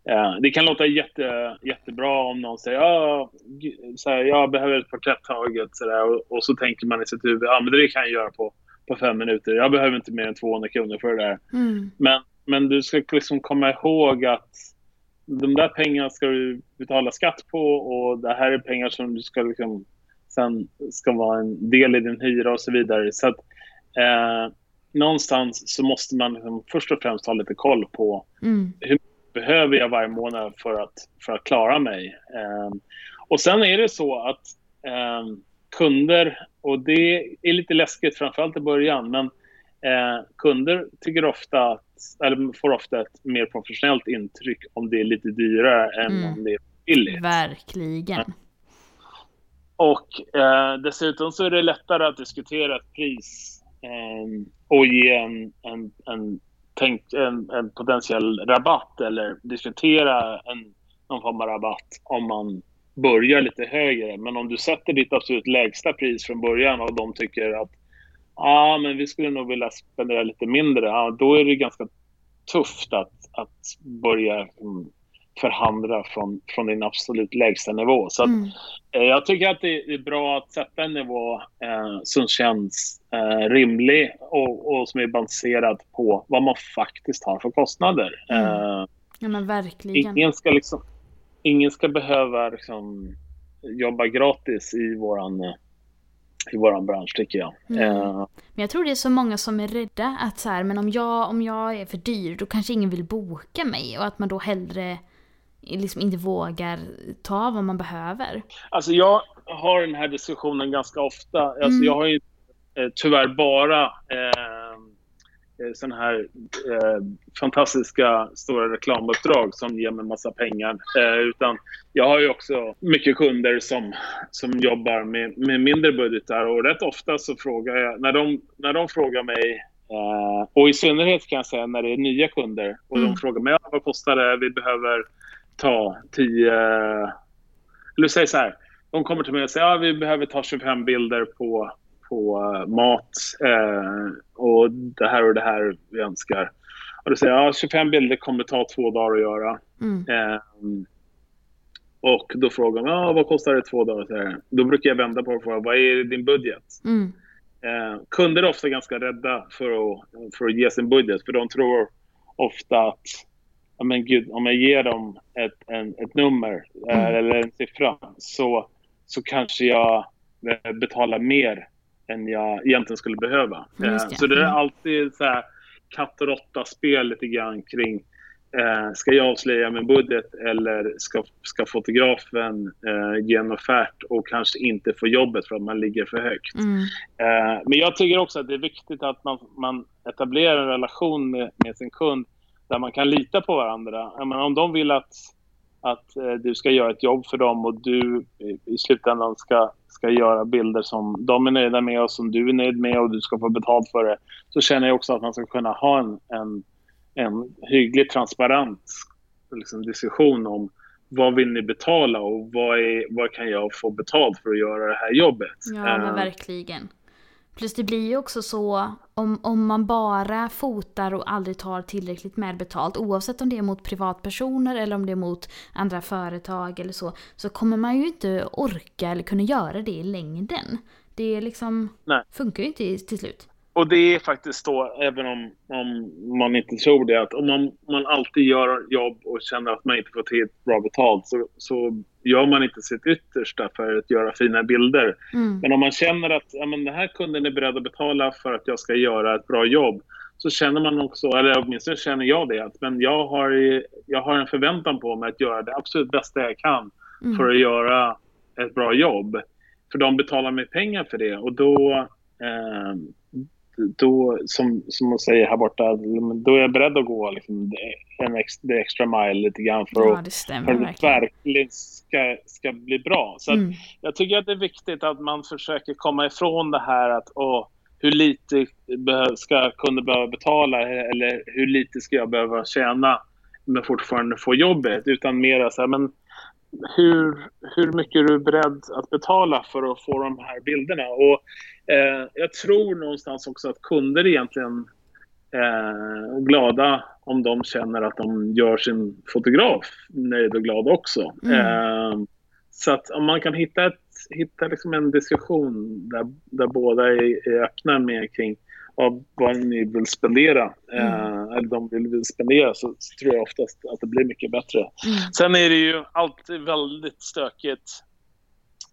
Eh, det kan låta jätte, jättebra om någon säger ah, så här, jag behöver ett porträtt taget så där, och, och, så tänker man i sitt huvud ah, men det kan jag göra på, på fem minuter. Jag behöver inte mer än 200 kronor för det där. Mm. Men, men du ska liksom komma ihåg att de där pengarna ska du betala skatt på och det här är pengar som du ska liksom, sen ska vara en del i din hyra och så vidare. Så att, eh, någonstans så måste man liksom först och främst ha lite koll på Mm. hur behöver jag varje månad för att, för att klara mig. Eh, och sen är det så att eh, kunder, och det är lite läskigt framförallt i början, men eh, kunder tycker ofta att, eller får ofta ett mer professionellt intryck om det är lite dyrare än Mm. om det är billigt. Verkligen. Och eh, dessutom så är det lättare att diskutera ett pris eh, och ge en, en, en, tänk, en, en potentiell rabatt eller diskutera en, någon form av rabatt om man börjar lite högre. Men om du sätter ditt absolut lägsta pris från början och de tycker att ah, men vi skulle nog vilja spendera lite mindre, ah, då är det ganska tufft att, att börja mm, förhandla från, från din absolut lägsta nivå. Så att, Mm. Eh, Jag tycker att det är bra att sätta en nivå eh, som känns eh, rimlig och, och som är baserad på vad man faktiskt har för kostnader. Mm. Eh, Ja men verkligen. ingen, ska liksom, ingen ska behöva liksom, jobba gratis i våran, i våran bransch, tycker jag. Mm. Eh, Men jag tror det är så många som är rädda att så här, men om jag, om jag är för dyr då kanske ingen vill boka mig och att man då hellre liksom inte vågar ta vad man behöver. Alltså jag har den här diskussionen ganska ofta. Alltså Mm. Jag har ju eh, tyvärr bara eh, eh, sådana här eh, fantastiska stora reklamuppdrag som ger mig massa pengar. Eh, utan jag har ju också mycket kunder som, som jobbar med, med mindre budgetar och rätt ofta så frågar jag, när de, när de frågar mig eh, och i synnerhet kan jag säga när det är nya kunder och Mm. de frågar mig ja, vad kostar det, vi behöver ta 10 eller säg så här. De kommer till mig och säger att ja, vi behöver ta 25 bilder på, på eh, mat eh, och det här och det här vi önskar. Och då säger jag ja, 25 bilder kommer ta två dagar att göra. Mm. Eh, och då frågar de ja, vad kostar det två dagar? Så här. Då brukar jag vända på det och fråga vad är din budget? Mm. Eh, kunder är ofta ganska rädda för att, för att ge sin budget för de tror ofta att ja, men gud, om jag ger dem ett, en, ett nummer eh, Mm. eller en siffra så, så kanske jag eh, betalar mer än jag egentligen skulle behöva. Eh, det. så det är Mm. alltid så här katt och råtta-spel lite grann kring Eh, ska jag avslöja min budget eller ska, ska fotografen eh, ge en offert och kanske inte få jobbet för att man ligger för högt? Mm. Eh, men jag tycker också att det är viktigt att man, man etablerar en relation med, med sin kund där man kan lita på varandra. Jag menar, om de vill att, att eh, du ska göra ett jobb för dem och du i, i slutändan ska, ska göra bilder som de är nöjda med och som du är nöjd med och du ska få betalt för det, så känner jag också att man ska kunna ha en, en, en hyggligt transparent liksom, diskussion om vad vill ni betala och vad, är, vad kan jag få betalt för att göra det här jobbet? Ja men Eh, verkligen. Plus det blir ju också så om, om man bara fotar och aldrig tar tillräckligt med betalt oavsett om det är mot privatpersoner eller om det är mot andra företag eller så så kommer man ju inte orka eller kunna göra det i längden. Det liksom Nej. funkar ju inte till slut. Och det är faktiskt så, även om, om man inte tror det, att om man, man alltid gör jobb och känner att man inte får till bra betalt så, så gör man inte sitt yttersta för att göra fina bilder. Mm. Men om man känner att ja, men den här kunden är beredd att betala för att jag ska göra ett bra jobb så känner man också, eller åtminstone känner jag det, att men jag, har, jag har en förväntan på mig att göra det absolut bästa jag kan Mm. för att göra ett bra jobb. För de betalar mig pengar för det och då, eh, då som, som man säger här borta, då är jag beredd att gå liksom, en extra, det extra mile lite grann för Ja det för stämmer att det verkligen. ska, ska bli bra. Så Mm. jag tycker att det är viktigt att man försöker komma ifrån det här att åh, hur lite ska kunder behöva betala eller hur lite ska jag behöva tjäna men fortfarande få jobbet. Utan mer så här, men hur, hur mycket är du beredd att betala för att få de här bilderna? Och eh, jag tror någonstans också att kunder egentligen eh, glada om de känner att de gör sin fotograf nöjd och glad också. Mm. Eh, så att om man kan hitta, ett, hitta liksom en diskussion där, där båda är, är öppna med kring vad, vad ni vill spendera, eh, eller de vill, vill spendera, så, så tror jag oftast att det blir mycket bättre. Mm. Sen är det ju alltid väldigt stökigt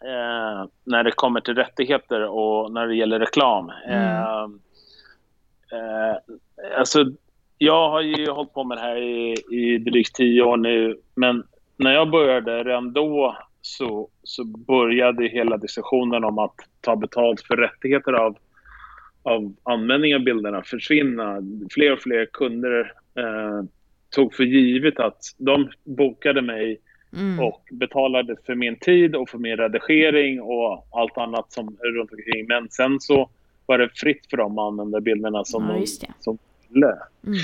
eh, när det kommer till rättigheter och när det gäller reklam. Mm. Eh, eh, alltså, jag har ju hållit på med det här i, i drygt tio år nu, men när jag började redan då så, så började hela diskussionen om att ta betalt för rättigheter av, av användning av bilderna försvinna. Fler och fler kunder eh, tog för givet att de bokade mig mm. och betalade för min tid och för min redigering och allt annat som runt omkring. Men sen så var det fritt för dem att använda bilderna som, ja, de, som ville. Mm.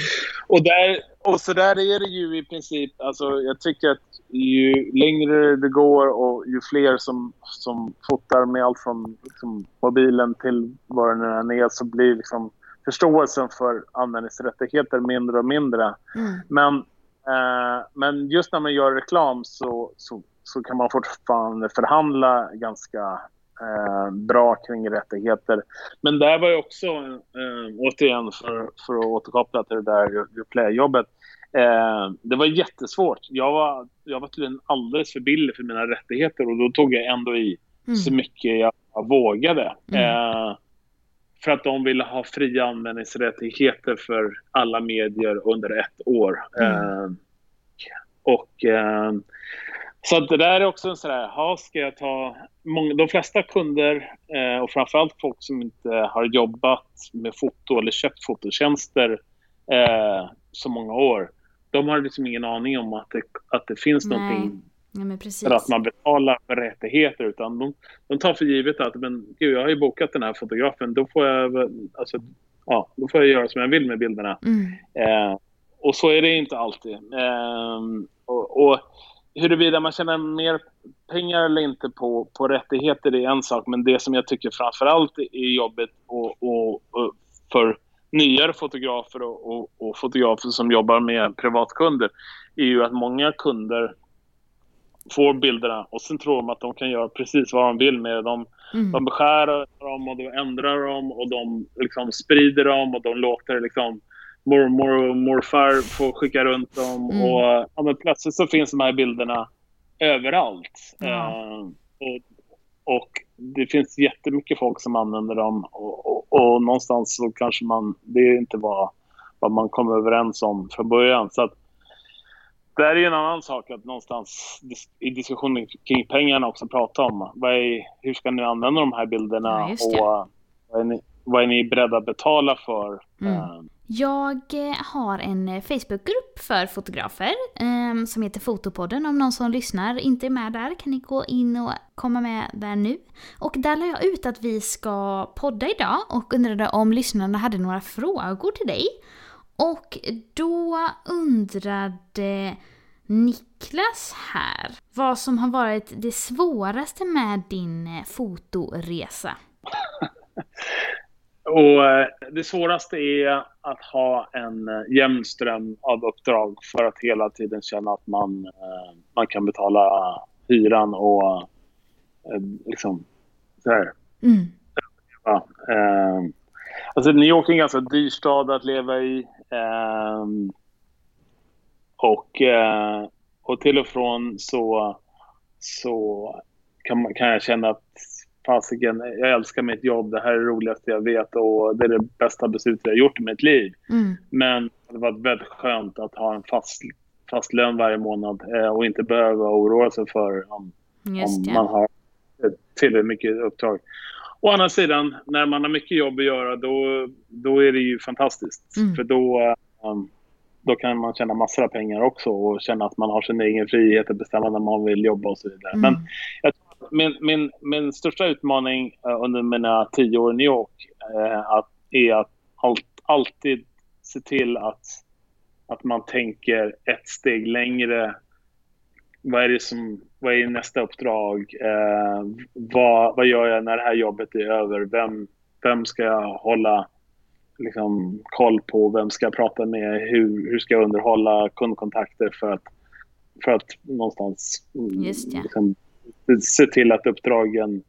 Och, där, och så där är det ju i princip. Alltså, jag tycker att ju längre det går och ju fler som, som fotar med allt från liksom, mobilen till vad det nu än är så blir liksom, förståelsen för användningsrättigheter mindre och mindre. Mm. Men, eh, men just när man gör reklam så, så, så kan man fortfarande förhandla ganska eh, bra kring rättigheter. Men där var ju också, eh, återigen för, för att återkoppla till det där Replay-jobbet, eh, det var jättesvårt. Jag var, jag var tydligen alldeles för billig för mina rättigheter och då tog jag ändå i mm. så mycket jag, vågade. Mm. Eh, för att de ville ha fria användningsrättigheter för alla medier under ett år. Mm. Eh, och eh, så det där är också en sån där, ha, ska jag ta... Många, de flesta kunder eh, och framförallt folk som inte har jobbat med foto eller köpt fototjänster eh, så många år, de har liksom ingen aning om att det, att det finns Nej. någonting Ja, för att man betalar för rättigheter. Utan de, de tar för givet att men, gud, jag har ju bokat den här fotografen. Då får jag, alltså, ja, då får jag göra som jag vill med bilderna. Mm. Eh, och så är det inte alltid. Eh, och, och huruvida man tjänar mer pengar eller inte på, på rättigheter är en sak. Men det som jag tycker framförallt är jobbigt och, och, och för nyare fotografer och, och, och, fotografer som jobbar med privatkunder är ju att många kunder får bilderna och sen tror de att de kan göra precis vad de vill med dem. Mm. De beskär dem och de ändrar dem och de liksom sprider dem och de låter liksom mormor och morfar få skicka runt dem. Mm. Och ja, plötsligt så finns de här bilderna överallt. Ja. Uh, och, och, det finns jättemycket folk som använder dem och, och, och någonstans så kanske man, det inte var vad man kom överens om från början. Så att, det är en annan sak att någonstans i diskussionen kring pengarna också prata om vad är, hur ska ni använda de här bilderna ja, och vad är, ni, vad är ni beredda att betala för? Mm. Jag eh, har en eh, Facebookgrupp för fotografer eh, som heter Fotopodden. Om någon som lyssnar inte är med där kan ni gå in och komma med där nu. Och där la jag ut att vi ska podda idag och undrade om lyssnarna hade några frågor till dig. Och då undrade Niklas här vad som har varit det svåraste med din eh, fotoresa. [laughs] Och eh, det svåraste är att ha en eh, jämn ström av uppdrag för att hela tiden känna att man, eh, man kan betala hyran och liksom så här. Mm. Ja, alltså New York är en ganska dyr stad att leva i. och, och till och från så, så kan, man, kan jag känna att fasiken, jag älskar mitt jobb, det här är det roligaste jag vet och det är det bästa beslutet jag gjort i mitt liv. Mm. Men det var väldigt skönt att ha en fast, fast lön varje månad eh, och inte behöva oroa sig för om, om man har tillräckligt mycket uppdrag. Å andra sidan, när man har mycket jobb att göra då, då är det ju fantastiskt. Mm. För då, um, då kan man tjäna massor av pengar också och känna att man har sin egen frihet att bestämma när man vill jobba och så vidare. Mm. Men jag min, min, min största utmaning uh, under mina tio år i New York uh, att, är att allt, alltid se till att, att man tänker ett steg längre. Vad är, det som, vad är nästa uppdrag? Uh, vad, vad gör jag när det här jobbet är över? Vem, vem ska jag hålla liksom, koll på? Vem ska jag prata med? Hur, hur ska jag underhålla kundkontakter för att, för att någonstans Just ja. liksom, se till att uppdragen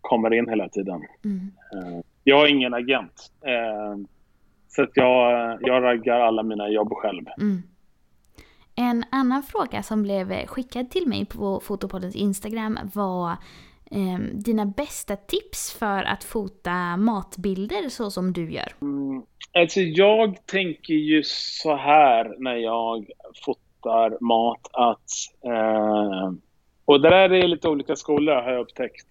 kommer in hela tiden. Mm. Eh, jag har ingen agent. Eh, så att jag, jag raggar alla mina jobb själv. Mm. En annan fråga som blev skickad till mig på Fotopoddens Instagram var eh, dina bästa tips för att fota matbilder så som du gör? Mm, alltså jag tänker ju så här när jag fotar mat att eh, och där är det lite olika skolor har jag upptäckt.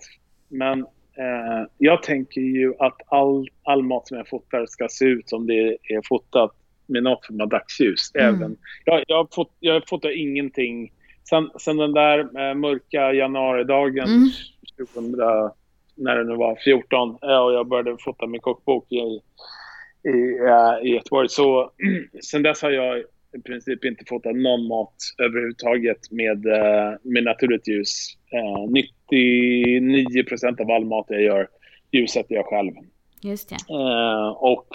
Men eh, jag tänker ju att all, all mat som jag fotar ska se ut som det är fotat med något form av dagsljus. Mm. Även, jag, jag, fot, jag fotar ingenting. Sen, sen den där eh, mörka januaridagen mm. 2000, när det nu var, 14 eh, och jag började fota min kokbok i, i, uh, i Göteborg. Så [clears throat] sen dess har jag i princip inte fotat någon mat överhuvudtaget med, uh, med naturligt ljus. Uh, 99 procent av all mat jag gör ljussätter jag själv. Just det. Uh, och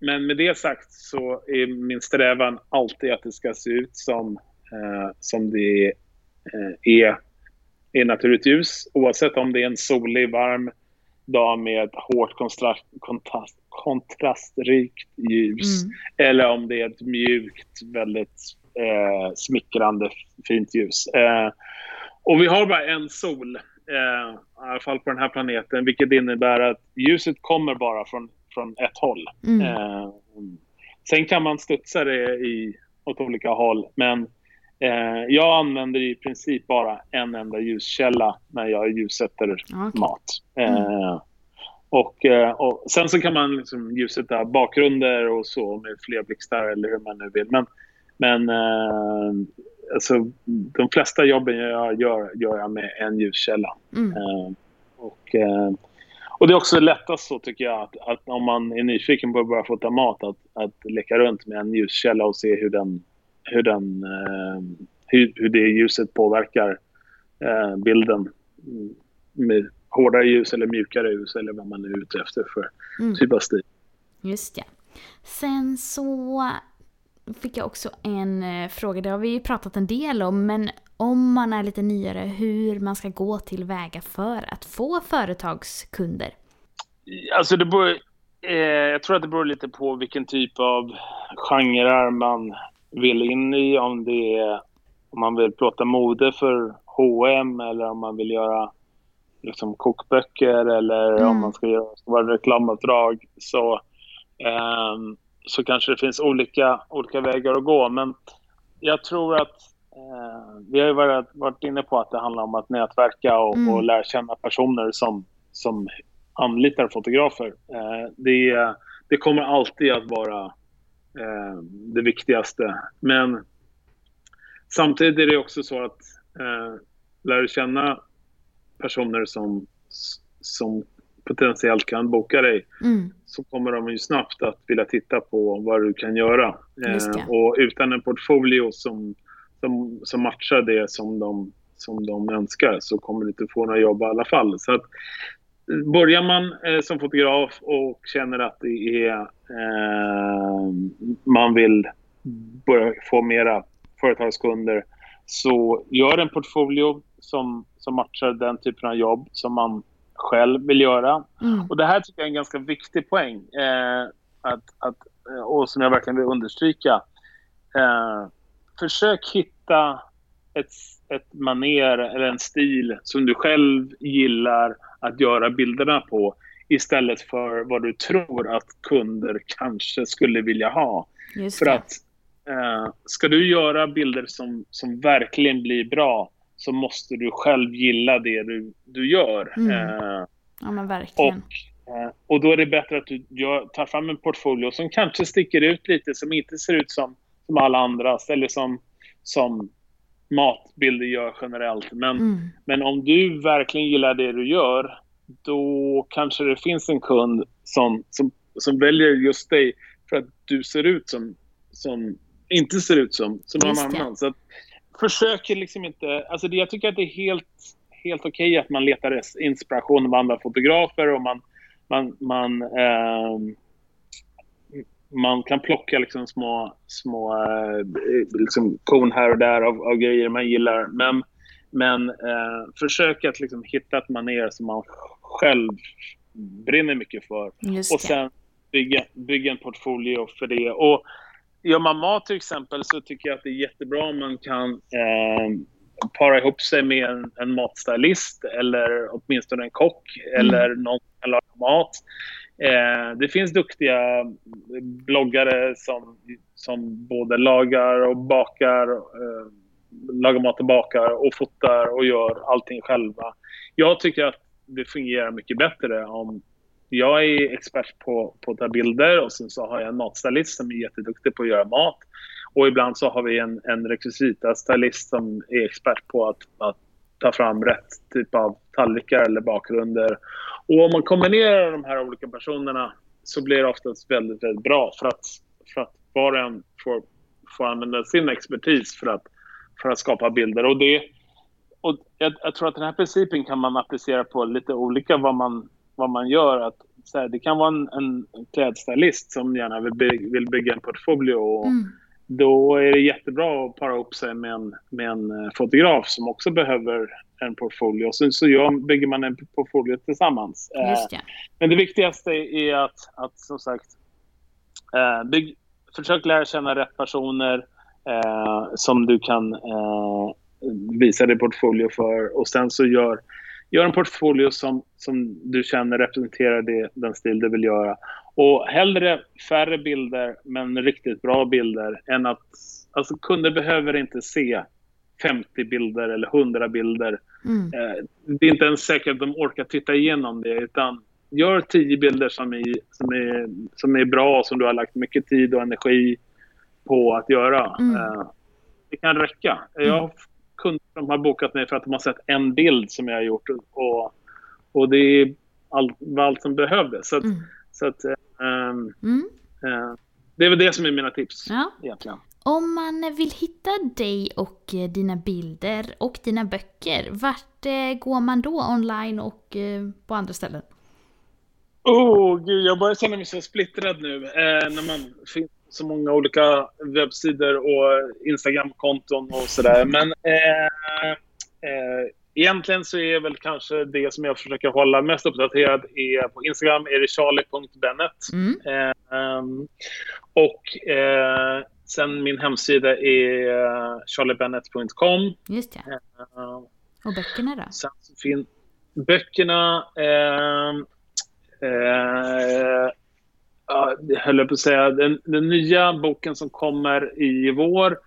men med det sagt så är min strävan alltid att det ska se ut som, eh, som det eh, är i naturligt ljus. Oavsett om det är en solig, varm dag med hårt kontrast, kontrast, kontrastrikt ljus mm. eller om det är ett mjukt, väldigt eh, smickrande, fint ljus. Eh, och vi har bara en sol, eh, i alla fall på den här planeten, vilket innebär att ljuset kommer bara från från ett håll. Mm. Eh, sen kan man studsa det i, åt olika håll, men eh, jag använder i princip bara en enda ljuskälla när jag ljussätter okay. mat. Mm. Eh, och, eh, och, sen så kan man liksom ljussätta bakgrunder och så med fler blixtar eller hur man nu vill. Men, men eh, alltså, de flesta jobben jag gör, gör jag med en ljuskälla. Mm. Eh, och, eh, och det är också lättast så tycker jag att, att om man är nyfiken på att börja fota mat att, att leka runt med en ljuskälla och se hur den, hur den eh, hur, hur det ljuset påverkar eh, bilden med hårdare ljus eller mjukare ljus eller vad man är ute efter för mm. typ av stil. Just det. Sen så fick jag också en eh, fråga, det har vi ju pratat en del om, men om man är lite nyare, hur man ska gå till väga för att få företagskunder? Alltså det beror, eh, jag tror att det beror lite på vilken typ av genrer man vill in i. Om, det är, om man vill plåta mode för H&M eller om man vill göra liksom, kokböcker eller mm. om man ska göra stora reklamuppdrag. Så, eh, så kanske det finns olika, olika vägar att gå. Men jag tror att Eh, vi har varit, varit inne på att det handlar om att nätverka och, mm. och lära känna personer som, som anlitar fotografer. Eh, det, det kommer alltid att vara eh, det viktigaste. Men samtidigt är det också så att eh, lära känna personer som, som potentiellt kan boka dig mm. så kommer de ju snabbt att vilja titta på vad du kan göra. Eh, och utan en portfolio som som, som matchar det som de, som de önskar så kommer du inte få några jobb i alla fall. Så att, börjar man eh, som fotograf och känner att det är, eh, man vill börja få mera företagskunder så gör en portfolio som, som matchar den typen av jobb som man själv vill göra. Mm. Och Det här tycker jag är en ganska viktig poäng eh, att, att, och som jag verkligen vill understryka. Eh, försök hitta ett, ett maner eller en stil som du själv gillar att göra bilderna på istället för vad du tror att kunder kanske skulle vilja ha. För att eh, ska du göra bilder som, som verkligen blir bra så måste du själv gilla det du, du gör. Mm. Eh, ja men verkligen. Och, eh, och då är det bättre att du gör, tar fram en portfolio som kanske sticker ut lite, som inte ser ut som som alla andras eller som, som matbilder gör generellt. Men, mm. men om du verkligen gillar det du gör, då kanske det finns en kund som, som, som väljer just dig för att du ser ut som, som inte ser ut som, som någon annan. Så att, försök liksom inte... Alltså det, jag tycker att det är helt, helt okej okay att man letar inspiration av andra fotografer och man, man, man eh, man kan plocka liksom små, små eh, liksom korn här och där av, av grejer man gillar. Men, men eh, försök att liksom hitta ett manér som man själv brinner mycket för. Och sen bygga, bygga en portfolio för det. Och gör man mat till exempel så tycker jag att det är jättebra om man kan eh, para ihop sig med en, en matstylist eller åtminstone en kock mm. eller någon som kan laga mat. Eh, det finns duktiga bloggare som, som både lagar och bakar, eh, lagar mat och bakar och fotar och gör allting själva. Jag tycker att det fungerar mycket bättre om jag är expert på, på att ta bilder och sen så har jag en matstylist som är jätteduktig på att göra mat. Och ibland så har vi en, en rekvisita-stylist som är expert på att, att ta fram rätt typ av tallrikar eller bakgrunder. Och om man kombinerar de här olika personerna så blir det oftast väldigt, väldigt bra för att, för att var och en får, får använda sin expertis för att, för att skapa bilder. Och det, och jag, jag, tror att den här principen kan man applicera på lite olika vad man, vad man gör. Att, så här, det kan vara en, en klädstylist som gärna vill, bygga, vill bygga en portfolio. Och, mm då är det jättebra att para upp sig med en, med en eh, fotograf som också behöver en portfolio. Så, så gör, bygger man en portfolio tillsammans. Eh, men det viktigaste är att, att som sagt, eh, bygg, försök lära känna rätt personer eh, som du kan visa din portfolio för och sen så gör, gör en portfolio som, som du känner representerar det, den stil du vill göra. Och hellre färre bilder, men riktigt bra bilder, än att... Alltså kunder behöver inte se 50 bilder eller 100 bilder. Mm. Eh, det är inte ens säkert att de orkar titta igenom det, utan gör 10 bilder som är, som är, som är bra, som du har lagt mycket tid och energi på att göra. Mm. Eh, det kan räcka. Mm. Jag har kunder som har bokat mig för att de har sett en bild som jag har gjort och, och det är allt, allt som behövdes. Så att, mm. så att Um, mm. uh, det är väl det som är mina tips ja. egentligen. Om man vill hitta dig och eh, dina bilder och dina böcker, vart går man då online och på andra ställen? Oh, gud, jag börjar känna mig så splittrad nu eh, när man finns så många olika webbsidor och Instagram-konton och sådär. Men eh, eh, Egentligen så är väl kanske det som jag försöker hålla mest uppdaterad är på Instagram är det charlie.bennett. Mm. Eh, och eh, sen min hemsida är charliebennett.com. Just det. Eh, och böckerna då? Sen så fin böckerna eh, jag höll på att säga, den, den nya boken som kommer i vår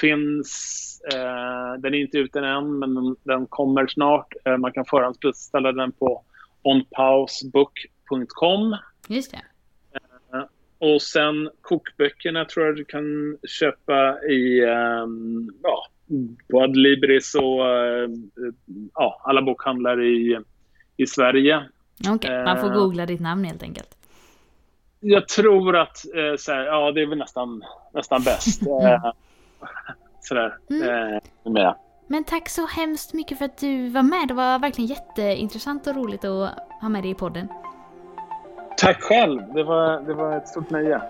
finns Eh, den är inte ute än, men den, den kommer snart. Eh, man kan förhandsbeställa den på onpausebook.com. Just det. Eh, och sen kokböckerna tror jag du kan köpa i um, ja, på Adlibris och ja, alla bokhandlar i, i Sverige. Okej, okay, man får googla ditt namn helt enkelt. Jag tror att uh, så här, ja, det är väl nästan, nästan bäst. uh, [laughs] sådär. Mm. Eh. Men tack så hemskt mycket för att du var med. Det var verkligen jätteintressant och roligt att ha med dig i podden. Tack själv. Det var, det var ett stort nöje.